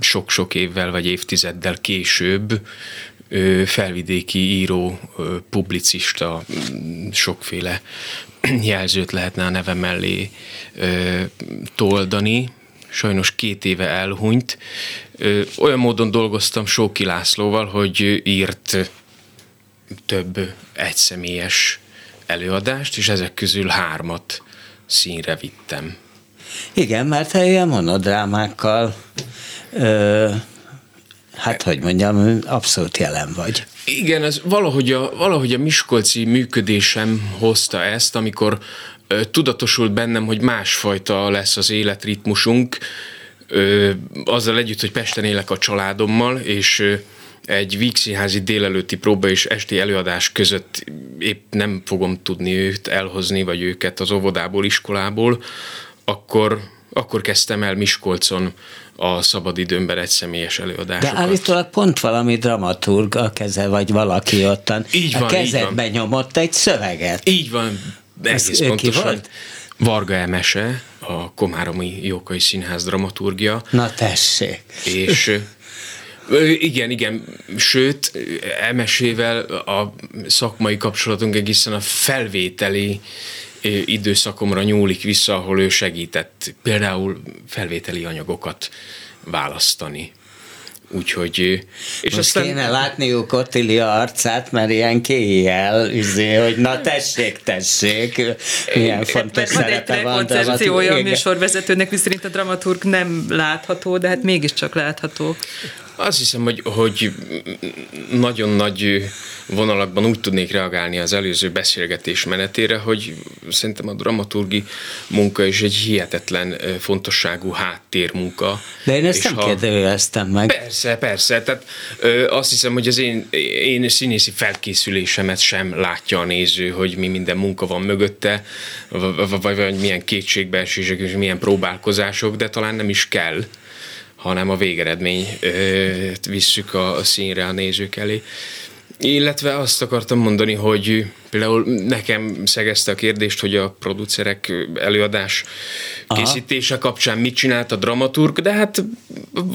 sok-sok évvel vagy évtizeddel később, felvidéki író, publicista, sokféle jelzőt lehetne a neve mellé toldani. Sajnos két éve elhunyt. Olyan módon dolgoztam Sóki Lászlóval, hogy írt több egyszemélyes előadást, és ezek közül hármat színre vittem. Igen, mert te ilyen monodrámákkal, ö, hát hogy mondjam, abszolút jelen vagy. Igen, ez valahogy a, valahogy a miskolci működésem hozta ezt, amikor ö, tudatosult bennem, hogy másfajta lesz az életritmusunk, ö, azzal együtt, hogy Pesten élek a családommal, és ö, egy vígszínházi délelőtti próba és esti előadás között épp nem fogom tudni őt elhozni, vagy őket az óvodából, iskolából, akkor, akkor kezdtem el Miskolcon a szabadidőmben egy személyes De előadásokat. állítólag pont valami dramaturg a keze, vagy valaki ottan Így a van, így kezedbe van. nyomott egy szöveget. Így van, egész pontosan. Varga Emese, a Komáromi Jókai Színház dramaturgia, Na tessék. és igen, igen, sőt, Emesével a szakmai kapcsolatunk egészen a felvételi időszakomra nyúlik vissza, ahol ő segített például felvételi anyagokat választani. Úgyhogy, és Most aztán... kéne látniuk Ottilia arcát, mert ilyen kéjjel, izé, hogy na tessék, tessék, milyen fontos Mert van egy szerepe van. prekoncepciója a dramaturg- műsorvezetőnek, miszerint a dramaturg nem látható, de hát mégiscsak látható. Azt hiszem, hogy, hogy nagyon nagy vonalakban úgy tudnék reagálni az előző beszélgetés menetére, hogy szerintem a dramaturgi munka is egy hihetetlen fontosságú háttérmunka. De én ezt És nem ha- kérdőjeleztem meg. Persze, persze. Tehát ö, azt hiszem, hogy az én, én színészi felkészülésemet sem látja a néző, hogy mi minden munka van mögötte, vagy, vagy, vagy milyen kétségbeesések és milyen próbálkozások, de talán nem is kell hanem a végeredményt visszük a, a színre a nézők elé. Illetve azt akartam mondani, hogy például nekem szegezte a kérdést, hogy a producerek előadás Aha. készítése kapcsán mit csinált a dramaturg, de hát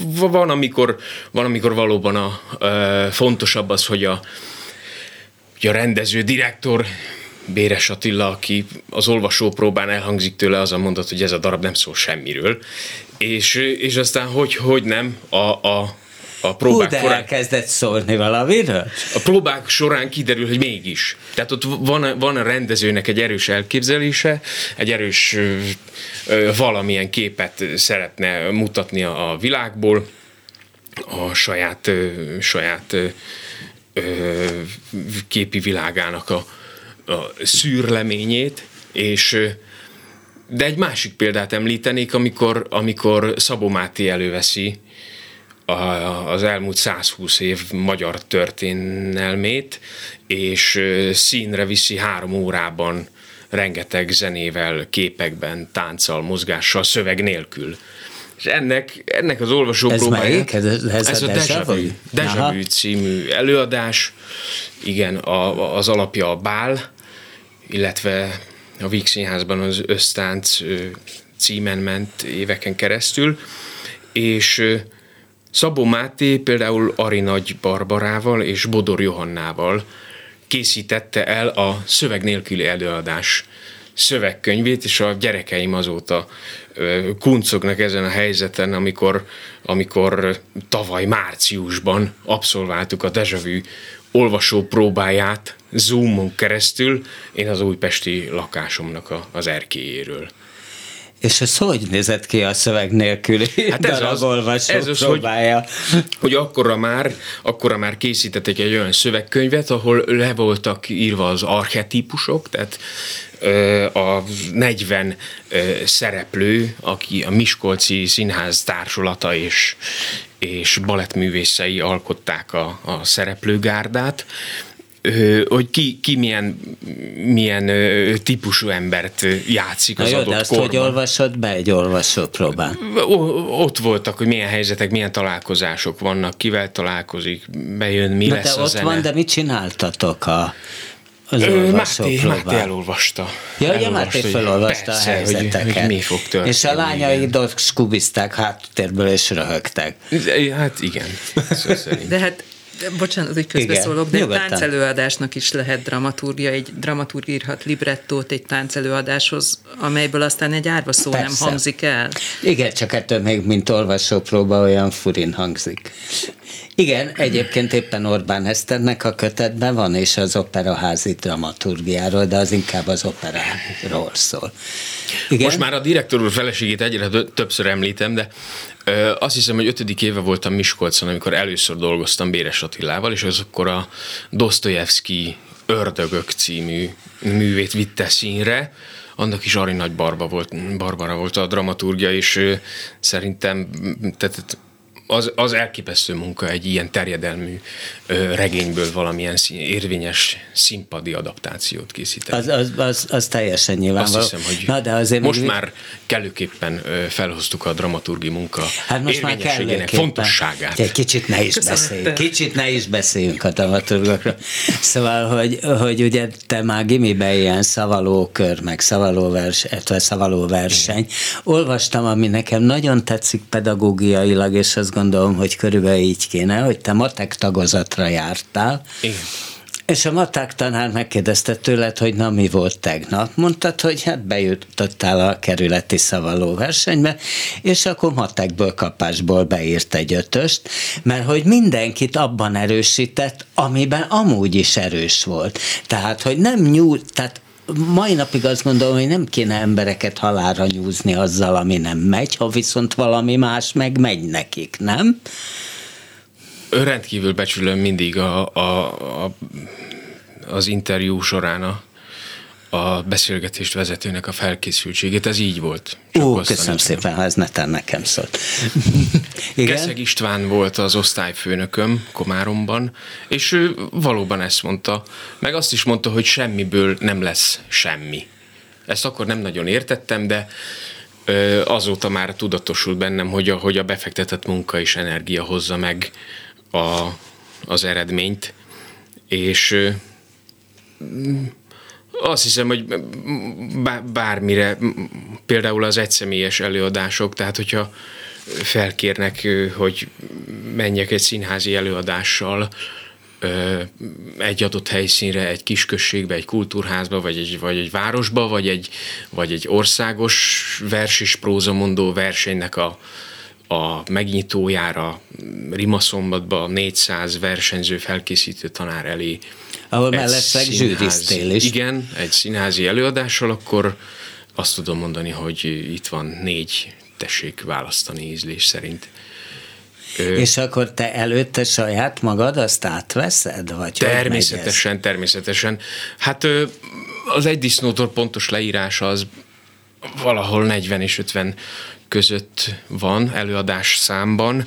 van, amikor, van, amikor valóban a, a fontosabb az, hogy a, hogy a rendező, direktor, Béres Attila, aki az olvasópróbán elhangzik tőle az a mondat, hogy ez a darab nem szól semmiről, és, és aztán hogy, hogy nem, a, a, a Hú, próbák de során, elkezdett szólni valamiről? a próbák során kiderül, hogy mégis. Tehát ott van, a- van a rendezőnek egy erős elképzelése, egy erős ö, ö, valamilyen képet szeretne mutatni a, a világból, a saját, ö, saját ö, képi világának a, a szűrleményét, és De egy másik példát említenék, amikor, amikor Szabó Máté előveszi a, az elmúlt 120 év magyar történelmét, és színre viszi három órában rengeteg zenével, képekben, tánccal, mozgással, szöveg nélkül. És ennek, ennek az olvasó ez próbáját... Ez, ez, ez a Deja Vu, Deja Vu című előadás, igen, a, az alapja a bál, illetve a Víg Színházban az ösztánc címen ment éveken keresztül, és Szabó Máté például Ari Nagy Barbarával és Bodor Johannával készítette el a szöveg nélküli előadás szövegkönyvét, és a gyerekeim azóta kuncognak ezen a helyzeten, amikor, amikor tavaly márciusban abszolváltuk a Deja Vu olvasó próbáját Zoomon keresztül, én az újpesti lakásomnak a, az erkéjéről. És ez hogy nézett ki a szöveg nélküli hát ez az, ez az, próbája? Hogy, hogy akkora már, akkora már készítettek egy olyan szövegkönyvet, ahol le voltak írva az archetípusok, tehát a 40 szereplő, aki a Miskolci Színház társulata és, és balettművészei alkották a, a szereplőgárdát, hogy ki, ki milyen, milyen típusú embert játszik az Na jó, adott de azt korban. hogy olvasod be egy olvasó próbán? Ott voltak, hogy milyen helyzetek, milyen találkozások vannak, kivel találkozik, bejön, mi Na lesz de a ott zene. van, de mit csináltatok a az Ö, Máté, Máté elolvasta. Ja, ugye Máté felolvasta persze, a helyzeteket. Hogy, hogy mi fog történni. És a lányaidok skubizták háttérből és röhögtek. Hát igen. De hát Bocsánat, hogy közbeszólok, de Nyugodtan. táncelőadásnak is lehet dramaturgia, egy dramaturg írhat librettót egy táncelőadáshoz, amelyből aztán egy árva szó Persze. nem hangzik el. Igen, csak ettől még, mint olvasópróba olyan furin hangzik. Igen, egyébként éppen Orbán Eszternek a kötetben van, és az operaházi dramaturgiáról, de az inkább az operáról szól. Igen? Most már a direktor úr feleségét egyre többször említem, de ö, azt hiszem, hogy ötödik éve voltam Miskolcon, amikor először dolgoztam Béres Attilával, és az akkor a Dostoyevsky Ördögök című művét vitte színre, annak is Ari Nagy Barba volt, Barbara volt a dramaturgia, és szerintem tehát az, az elképesztő munka egy ilyen terjedelmű ö, regényből valamilyen szín, érvényes színpadi adaptációt készíteni. Az, az, az, az teljesen nyilvánvaló. Azt hiszem, hogy Na, de azért most még... már kellőképpen felhoztuk a dramaturgi munka hát most már fontosságát. Egy kicsit ne is beszéljünk. Kicsit ne is beszéljünk a dramaturgokról. Szóval, hogy, hogy ugye te már gimiben ilyen szavalókör, meg szavalóvers, szavalóverseny. Olvastam, ami nekem nagyon tetszik pedagógiailag, és az gondolom, hogy körülbelül így kéne, hogy te matek tagozatra jártál, Igen. És a maták tanár megkérdezte tőled, hogy na mi volt tegnap. Mondtad, hogy hát bejutottál a kerületi szavaló versenybe, és akkor matekből kapásból beírt egy ötöst, mert hogy mindenkit abban erősített, amiben amúgy is erős volt. Tehát, hogy nem nyújt, tehát mai napig azt gondolom, hogy nem kéne embereket halára nyúzni azzal, ami nem megy, ha viszont valami más meg megy nekik, nem? Rendkívül becsülöm mindig a, a, a, az interjú során a, a beszélgetést vezetőnek a felkészültségét. Ez így volt. Ó, köszönöm szépen, ha ez neten nekem szólt. Igen? Keszeg István volt az osztályfőnököm Komáromban, és ő valóban ezt mondta, meg azt is mondta, hogy semmiből nem lesz semmi. Ezt akkor nem nagyon értettem, de azóta már tudatosult bennem, hogy a, hogy a befektetett munka és energia hozza meg a, az eredményt, és azt hiszem, hogy bármire, például az egyszemélyes előadások, tehát hogyha felkérnek, hogy menjek egy színházi előadással egy adott helyszínre, egy kisközségbe, egy kultúrházba, vagy egy, vagy egy városba, vagy egy, vagy egy országos vers és prózamondó versenynek a, a megnyitójára Rimaszombatba 400 versenyző felkészítő tanár elé. Ahol mellesleg zsűriztél is. Igen, egy színházi előadással, akkor azt tudom mondani, hogy itt van négy, tessék választani ízlés szerint. És akkor te előtte saját magad azt átveszed? Vagy természetesen, természetesen. Hát az egy disznótor pontos leírása az valahol 40 és 50 között van előadás számban.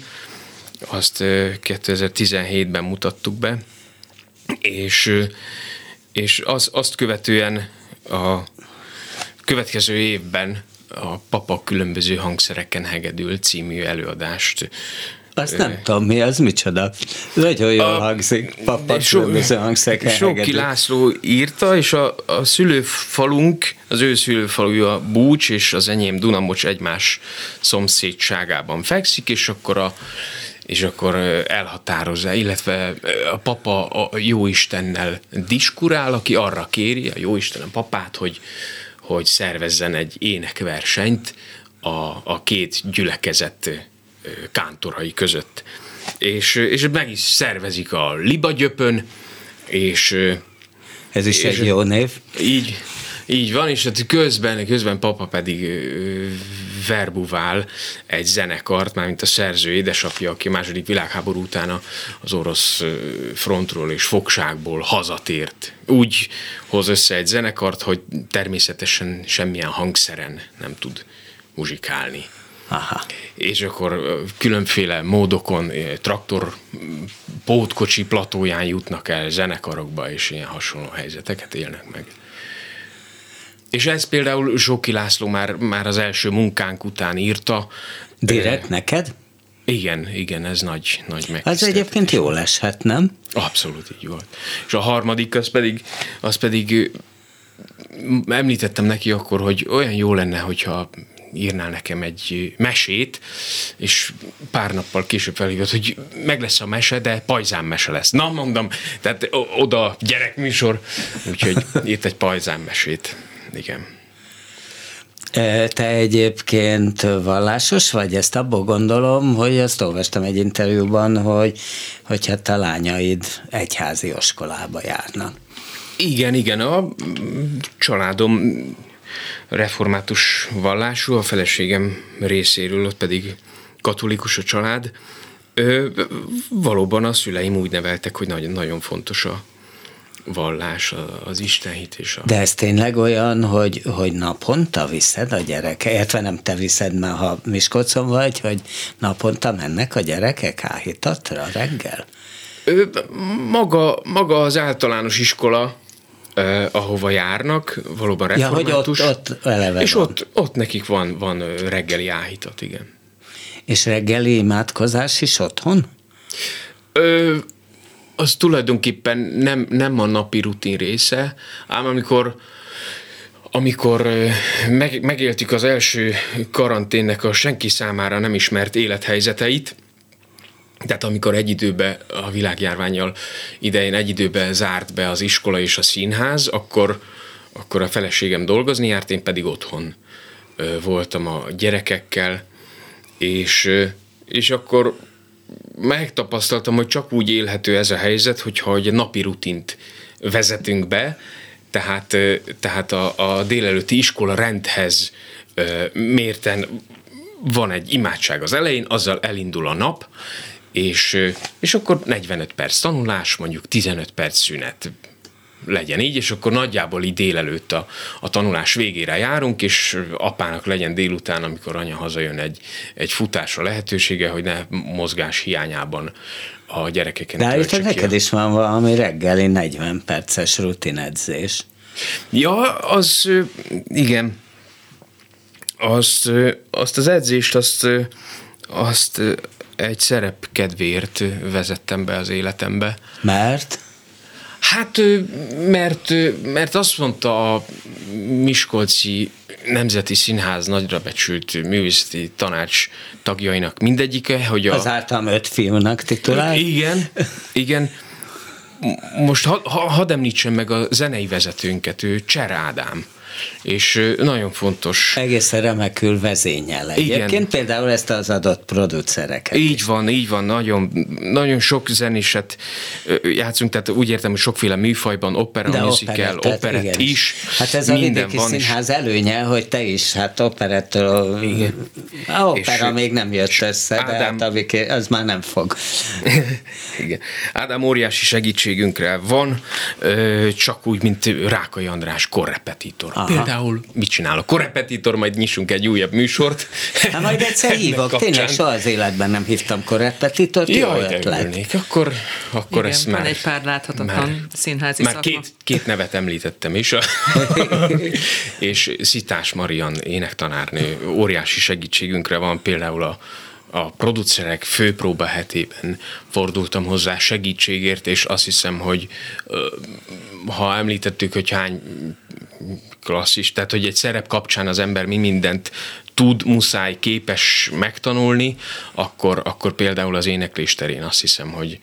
Azt 2017-ben mutattuk be, és, és az, azt követően a következő évben a Papa különböző hangszereken hegedül című előadást azt nem tudom, mi az, micsoda. Nagyon jól a, hangzik, papa so, különböző hangszereken Soki László írta, és a, a szülőfalunk, az ő szülőfaluja Búcs és az enyém Dunamocs egymás szomszédságában fekszik, és akkor a és akkor elhatározza, illetve a papa a Jóistennel diskurál, aki arra kéri, a Jóisten a papát, hogy, hogy szervezzen egy énekversenyt a, a két gyülekezet kántorai között. És, és meg is szervezik a libagyöpön, és ez is és egy jó név. Így, így van, és hát közben, közben papa pedig verbuvál egy zenekart, mármint a szerző édesapja, aki a második világháború után az orosz frontról és fogságból hazatért. Úgy hoz össze egy zenekart, hogy természetesen semmilyen hangszeren nem tud muzsikálni. Aha. És akkor különféle módokon, traktor, pótkocsi platóján jutnak el zenekarokba, és ilyen hasonló helyzeteket élnek meg. És ez például Zsóki László már, már az első munkánk után írta. Direkt e, neked? Igen, igen, ez nagy, nagy Ez egyébként jól eshet, nem? Abszolút így volt. És a harmadik, az pedig, az pedig említettem neki akkor, hogy olyan jó lenne, hogyha írnál nekem egy mesét, és pár nappal később felhívott, hogy meg lesz a mese, de pajzán mese lesz. Na, mondom, tehát oda gyerekműsor, úgyhogy írt egy pajzán mesét. Igen. Te egyébként vallásos vagy? Ezt abból gondolom, hogy ezt olvastam egy interjúban, hogy, hogy hát a lányaid egyházi oskolába járnak. Igen, igen, a családom református vallású, a feleségem részéről, ott pedig katolikus a család. Ö, valóban a szüleim úgy neveltek, hogy nagyon, nagyon fontos a vallás, az Istenhit és a... De ez tényleg olyan, hogy, hogy naponta viszed a gyerekek, illetve nem te viszed, mert ha Miskolcon vagy, hogy naponta mennek a gyerekek áhítatra reggel? Ö, maga, maga az általános iskola, eh, ahova járnak, valóban református. Ja, hogy ott, ott eleve És van. ott, ott nekik van, van reggeli áhítat, igen. És reggeli imádkozás is otthon? Ö, az tulajdonképpen nem, nem a napi rutin része, ám amikor amikor meg, megéltük az első karanténnek a senki számára nem ismert élethelyzeteit, tehát amikor egy időben a világjárványjal idején egy időben zárt be az iskola és a színház, akkor, akkor a feleségem dolgozni járt, én pedig otthon voltam a gyerekekkel, és, és akkor megtapasztaltam, hogy csak úgy élhető ez a helyzet, hogyha egy napi rutint vezetünk be, tehát, tehát a, a délelőtti iskola rendhez mérten van egy imádság az elején, azzal elindul a nap, és, és akkor 45 perc tanulás, mondjuk 15 perc szünet legyen így, és akkor nagyjából így délelőtt a, a tanulás végére járunk, és apának legyen délután, amikor anya hazajön egy, egy futásra lehetősége, hogy ne mozgás hiányában a gyerekeken De állítólag neked is van valami reggeli 40 perces rutinedzés. Ja, az igen. Azt, azt az edzést, azt, azt egy szerep kedvéért vezettem be az életembe. Mert? Hát, mert, mert azt mondta a Miskolci Nemzeti Színház nagyra becsült művészeti tanács tagjainak mindegyike, hogy a... Az általam öt filmnek titulál. Igen, igen. Most ha, ha, hadd említsem meg a zenei vezetőnket, ő Cser Ádám és nagyon fontos. Egészen remekül vezényel egyébként, Igen. például ezt az adott producereket. Így van, így van, nagyon, nagyon sok zenéset játszunk, tehát úgy értem, hogy sokféle műfajban, opera, De musical, operett igen. is. Hát ez a vidéki van színház is. előnye, hogy te is, hát operettől, igen. a opera és még nem jött össze, Ádám, de hát az már nem fog. igen. Ádám óriási segítség segítségünkre van, csak úgy, mint Rákai András korrepetitor. Aha. Például. Mit csinál a korrepetitor, majd nyissunk egy újabb műsort. Hát majd egyszer hívok, tényleg soha az életben nem hívtam korrepetitort, jó ötlet. Akkor, akkor Igen, ezt van már... egy pár láthatatlan már, színházi már szakma. két, két nevet említettem is, és Szitás Marian énektanárnő óriási segítségünkre van. Például a a producerek főpróba hetében fordultam hozzá segítségért, és azt hiszem, hogy ha említettük, hogy hány klasszis, tehát hogy egy szerep kapcsán az ember mi mindent tud, muszáj, képes megtanulni, akkor, akkor például az éneklés terén azt hiszem, hogy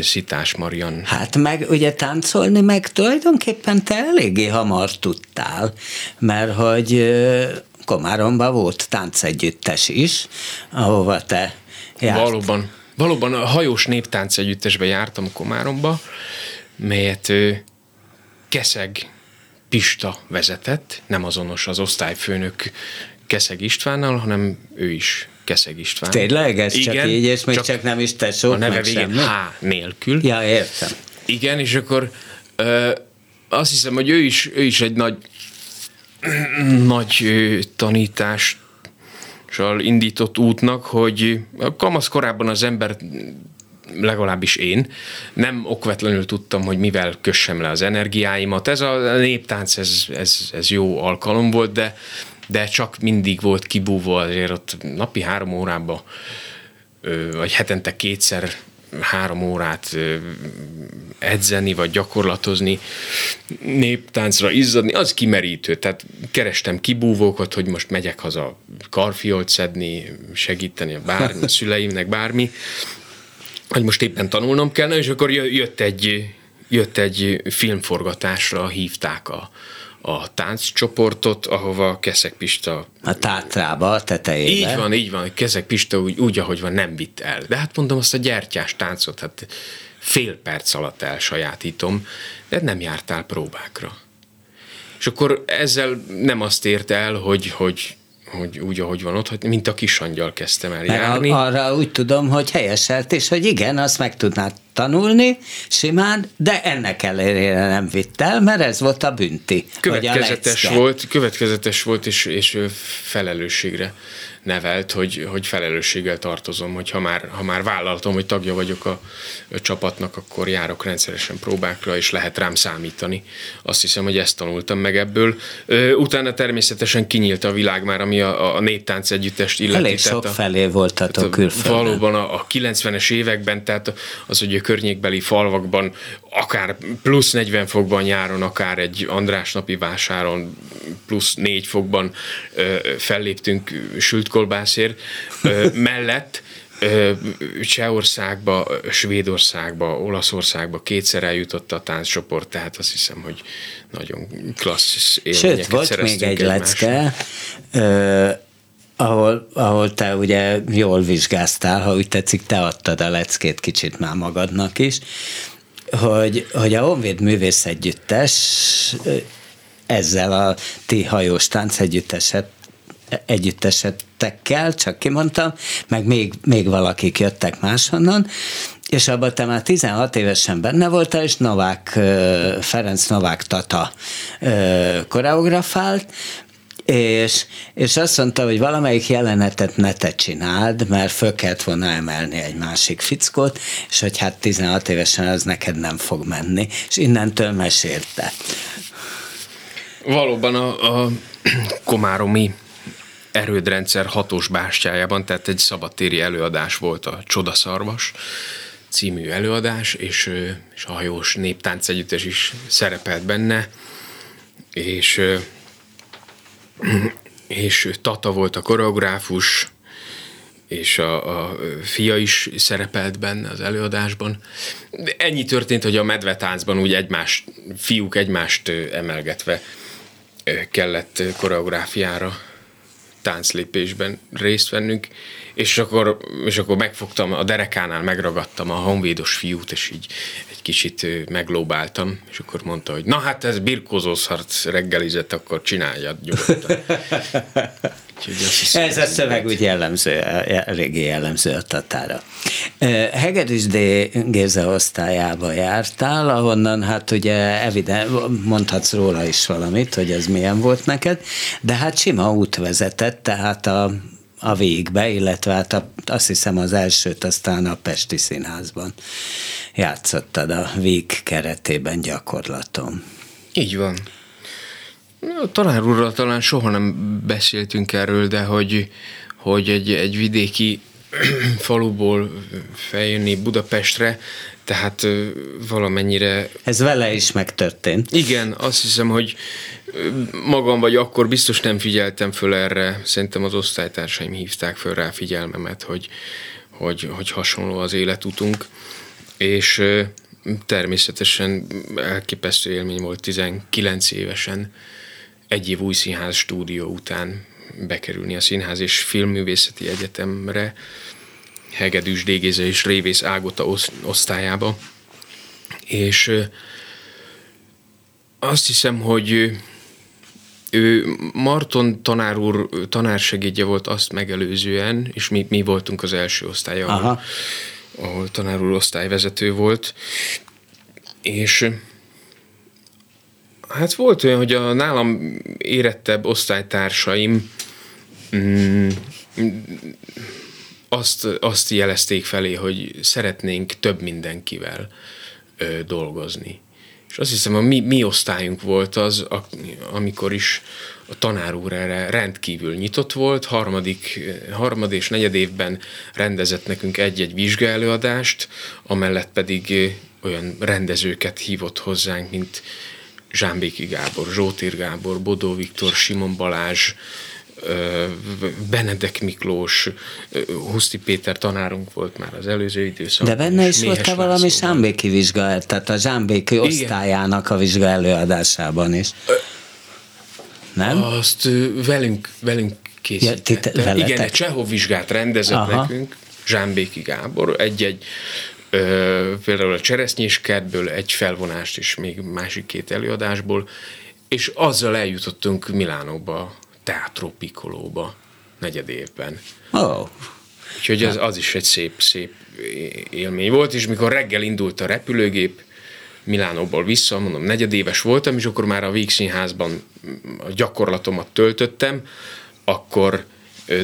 Szitás Marian. Hát meg ugye táncolni meg tulajdonképpen te eléggé hamar tudtál, mert hogy Komáromban volt táncegyüttes is, ahova te járt. Valóban. Valóban a hajós néptánc együttesbe jártam Komáromba, melyet Keszeg Pista vezetett, nem azonos az osztályfőnök Keszeg Istvánnal, hanem ő is Keszeg István. Tényleg? Ez Igen, csak így, és még csak, csak nem is tesó, A neve végén H nélkül. Ja, értem. Igen, és akkor ö, azt hiszem, hogy ő is, ő is egy nagy nagy tanítást indított útnak, hogy kamasz korában az ember legalábbis én, nem okvetlenül tudtam, hogy mivel kössem le az energiáimat. Ez a néptánc, ez, ez, ez jó alkalom volt, de, de csak mindig volt kibúvó, azért ott napi három órában, vagy hetente kétszer három órát edzeni, vagy gyakorlatozni, néptáncra izzadni, az kimerítő. Tehát kerestem kibúvókat, hogy most megyek haza karfiolt szedni, segíteni a, bármi, a szüleimnek, bármi, hogy most éppen tanulnom kellene, és akkor jött egy, jött egy filmforgatásra, hívták a, a tánccsoportot, ahova Keszek Pista... A tátrába, a tetejébe. Így van, így van. Keszek Pista úgy, úgy, ahogy van, nem vitt el. De hát mondom, azt a gyertyás táncot, hát fél perc alatt elsajátítom, de nem jártál próbákra. És akkor ezzel nem azt ért el, hogy, hogy hogy úgy, ahogy van ott, mint a kisangyal kezdtem el Mert járni. Arra úgy tudom, hogy helyeselt, és hogy igen, azt meg tudnád tanulni simán, de ennek ellenére nem vitt el, mert ez volt a bünti. Következetes a volt, következetes volt, és, és felelősségre nevelt, hogy, hogy felelősséggel tartozom, hogy ha már, ha már vállaltam, hogy tagja vagyok a, a csapatnak, akkor járok rendszeresen próbákra, és lehet rám számítani. Azt hiszem, hogy ezt tanultam meg ebből. Utána természetesen kinyílt a világ már, ami a, a néptánc együttest illeti. Elég sok felé voltatok külföldön. Valóban a, a 90-es években, tehát az, hogy a környékbeli falvakban akár plusz 40 fokban nyáron, akár egy András napi vásáron plusz 4 fokban felléptünk sült kolbászért, mellett Csehországba, Svédországba, Olaszországba kétszer eljutott a tánccsoport, tehát azt hiszem, hogy nagyon klassz élményeket Sőt, volt még egy lecke, ahol, ahol te ugye jól vizsgáztál, ha úgy tetszik, te adtad a leckét kicsit már magadnak is, hogy, hogy a Honvéd Művész Együttes ezzel a ti hajós tánc együtteset együttesetekkel, csak kimondtam, meg még, még valakik jöttek máshonnan, és abban te már 16 évesen benne voltál, és Novák, Ferenc Novák Tata koreografált, és, és azt mondta, hogy valamelyik jelenetet ne te csináld, mert föl kellett volna emelni egy másik fickót, és hogy hát 16 évesen az neked nem fog menni, és innentől mesélte. Valóban a, a komáromi erődrendszer hatós bástyájában, tehát egy szabadtéri előadás volt a Csodaszarvas című előadás, és, és a hajós néptánc együttes is szerepelt benne, és és Tata volt a koreográfus, és a, a fia is szerepelt benne az előadásban. De ennyi történt, hogy a medvetáncban úgy egymás, fiúk egymást emelgetve kellett koreográfiára tánclépésben részt vennünk, és akkor, és akkor megfogtam, a derekánál megragadtam a honvédos fiút, és így egy kicsit meglóbáltam, és akkor mondta, hogy na hát ez birkózós harc reggelizet, akkor csináljad nyugodtan. Ez a szöveg úgy jellemző, eléggé jellemző a tatára. Hegedűs D. Géza osztályába jártál, ahonnan hát ugye evident, mondhatsz róla is valamit, hogy ez milyen volt neked, de hát sima út vezetett, tehát a a végbe, illetve hát a, azt hiszem az elsőt aztán a Pesti Színházban játszottad a vég keretében gyakorlaton. Így van. Talán úrral talán soha nem beszéltünk erről, de hogy, hogy egy, egy vidéki faluból feljönni Budapestre, tehát valamennyire... Ez vele is megtörtént. Igen, azt hiszem, hogy magam vagy akkor biztos nem figyeltem föl erre, szerintem az osztálytársaim hívták föl rá figyelmemet, hogy, hogy, hogy hasonló az életutunk, és természetesen elképesztő élmény volt 19 évesen egy év új színház stúdió után bekerülni a Színház és Filmművészeti Egyetemre, Hegedűs Dégéze és Révész Ágota osztályába. És azt hiszem, hogy ő Marton tanár úr tanársegédje volt azt megelőzően, és mi, mi voltunk az első osztály, ahol, ahol tanár úr osztályvezető volt, és hát volt olyan, hogy a nálam érettebb osztálytársaim mm, azt, azt jelezték felé, hogy szeretnénk több mindenkivel ö, dolgozni. És azt hiszem, a mi, mi osztályunk volt az, a, amikor is a tanár úr erre rendkívül nyitott volt, harmadik, harmad és negyed évben rendezett nekünk egy-egy vizsgaelőadást, amellett pedig olyan rendezőket hívott hozzánk, mint Zsámbéki Gábor, Zsótér Gábor, Bodó Viktor, Simon Balázs, Benedek Miklós, Huszti Péter tanárunk volt már az előző időszakban. De benne is volt valami Zsámbéki vizsga, tehát a Zsámbéki Igen. osztályának a vizsga előadásában is. Nem? Azt velünk, velünk készítette. Ja, Igen, egy Csehov vizsgát rendezett Aha. nekünk, Zsámbéki Gábor, egy-egy például a Cseresznyés kertből egy felvonást és még másik két előadásból, és azzal eljutottunk Milánóba Teatro Piccolóba negyed évben. Oh. Úgyhogy az, az is egy szép, szép élmény volt, és mikor reggel indult a repülőgép, Milánóból vissza, mondom, negyedéves voltam, és akkor már a Vígszínházban a gyakorlatomat töltöttem, akkor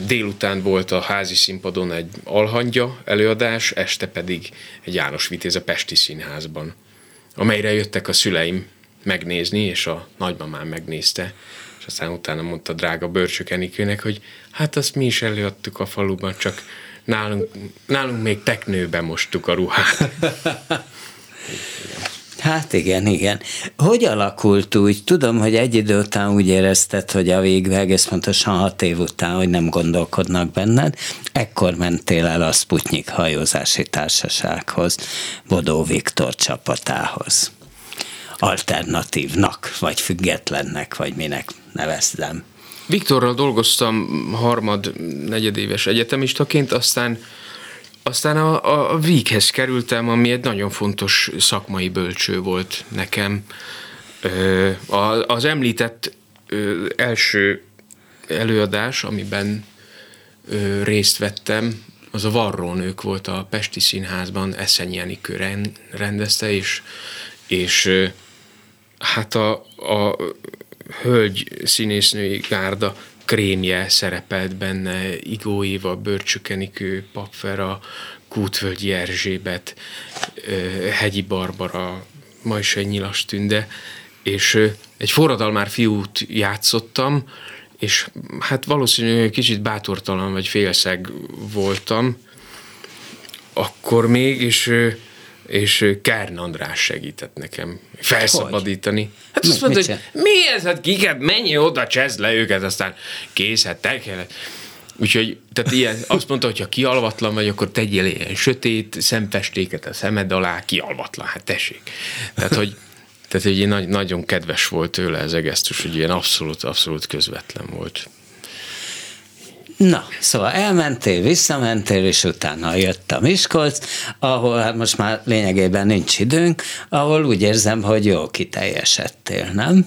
délután volt a házi színpadon egy alhangya előadás, este pedig egy János Vitéz a Pesti Színházban, amelyre jöttek a szüleim megnézni, és a nagymamám megnézte és aztán utána mondta drága Börcsök Enikőnek, hogy hát azt mi is előadtuk a faluban, csak nálunk, nálunk még teknőbe mostuk a ruhát. Hát igen, igen. Hogy alakult úgy? Tudom, hogy egy idő után úgy érezted, hogy a végbe egész pontosan hat év után, hogy nem gondolkodnak benned. Ekkor mentél el a Sputnik hajózási társasághoz, Bodó Viktor csapatához alternatívnak, vagy függetlennek, vagy minek nevezzem. Viktorral dolgoztam harmad, negyedéves egyetemistaként, aztán aztán a, a Víghez kerültem, ami egy nagyon fontos szakmai bölcső volt nekem. Az említett első előadás, amiben részt vettem, az a Varrónők volt a Pesti Színházban, Eszenyi Enikő rendezte, és, és hát a, a hölgy színésznői gárda krémje szerepelt benne, Igó Éva, Börcsökenikő, Papfera, Kútvölgyi Erzsébet, Hegyi Barbara, ma nyilas tünde, és egy forradalmár fiút játszottam, és hát valószínűleg kicsit bátortalan vagy félszeg voltam, akkor még, és és Kern András segített nekem felszabadítani. Hogy? Hát azt mondta, hogy mi ez, hát kiket, menj oda, csezd le őket, aztán kész, hát te kellett. Úgyhogy tehát ilyen, azt mondta, hogy ha kialvatlan vagy, akkor tegyél ilyen sötét szemfestéket a szemed alá, kialvatlan, hát tessék. Tehát, hogy, tehát, hogy nagy, nagyon kedves volt tőle ez a gesztus, hogy ilyen abszolút, abszolút közvetlen volt. Na, szóval elmentél, visszamentél, és utána jött a Miskolc, ahol hát most már lényegében nincs időnk, ahol úgy érzem, hogy jó kiteljesedtél, nem?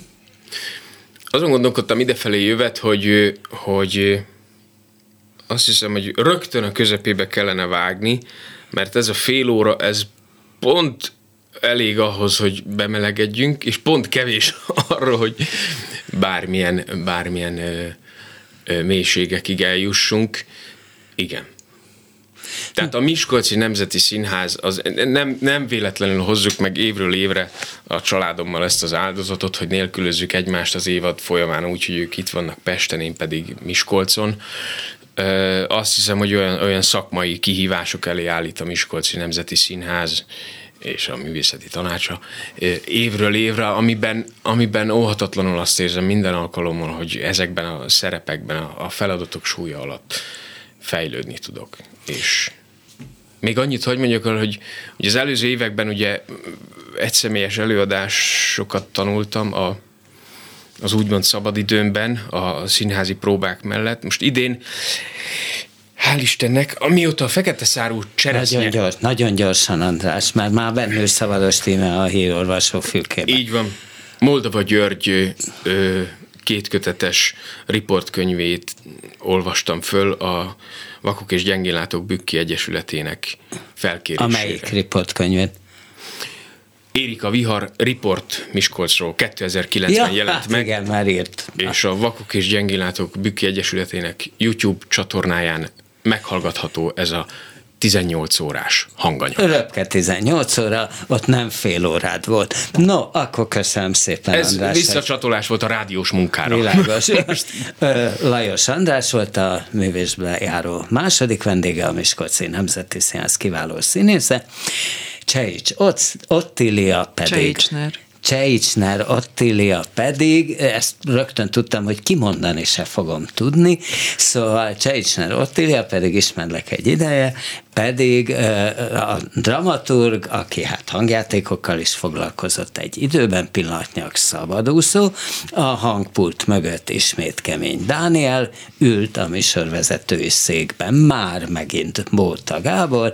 Azon gondolkodtam idefelé jövet, hogy, hogy azt hiszem, hogy rögtön a közepébe kellene vágni, mert ez a fél óra, ez pont elég ahhoz, hogy bemelegedjünk, és pont kevés arra, hogy bármilyen, bármilyen mélységekig eljussunk. Igen. Tehát a Miskolci Nemzeti Színház, az nem, nem véletlenül hozzuk meg évről évre a családommal ezt az áldozatot, hogy nélkülözzük egymást az évad folyamán úgy, hogy ők itt vannak Pesten, én pedig Miskolcon. Azt hiszem, hogy olyan, olyan szakmai kihívások elé állít a Miskolci Nemzeti Színház, és a művészeti tanácsa évről évre, amiben, amiben óhatatlanul azt érzem minden alkalommal, hogy ezekben a szerepekben a feladatok súlya alatt fejlődni tudok. És még annyit, hogy mondjak el, hogy, hogy az előző években ugye egyszemélyes előadásokat tanultam a, az úgymond szabadidőmben, a színházi próbák mellett. Most idén Hál' Istennek, amióta a fekete szárú cseresznye... Nagyon, gyors, nagyon gyorsan, András, mert már bennő szavaros tíme a hírolvasó fülkében. Így van. Moldova György ö, kétkötetes riportkönyvét olvastam föl a Vakok és Gyengénlátók Bükki Egyesületének felkérésére. Amelyik riportkönyvét? Érik Vihar Report Miskolcról 2009-ben ja, jelent hát meg. Igen, már írt. És a Vakok és Gyengénlátók Bükki Egyesületének YouTube csatornáján meghallgatható ez a 18 órás hanganyag. Röpke 18 óra, ott nem fél órád volt. No, akkor köszönöm szépen, Ez András. visszacsatolás volt a rádiós munkára. Világos. Lajos András volt a művésbe járó második vendége, a Miskolci Nemzeti Színház kiváló színésze. Cseics Ott, Ottilia pedig. Cseicsner. Cseicsner Ottilia pedig, ezt rögtön tudtam, hogy kimondani se fogom tudni, szóval Cseicsner Ottilia pedig ismerlek egy ideje, pedig a dramaturg, aki hát hangjátékokkal is foglalkozott egy időben, pillanatnyak szabadúszó, a hangpult mögött ismét kemény Dániel ült a műsorvezetői székben, már megint Bóta Gábor,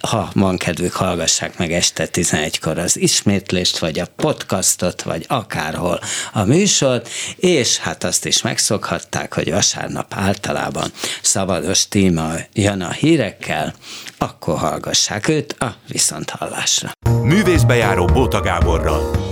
ha van kedvük, hallgassák meg este 11-kor az ismétlést, vagy a podcastot, vagy akárhol a műsort, és hát azt is megszokhatták, hogy vasárnap általában szabados téma jön a hírekkel, akkor hallgassák őt a viszonthallásra. Művészbejáró Bóta Gáborral.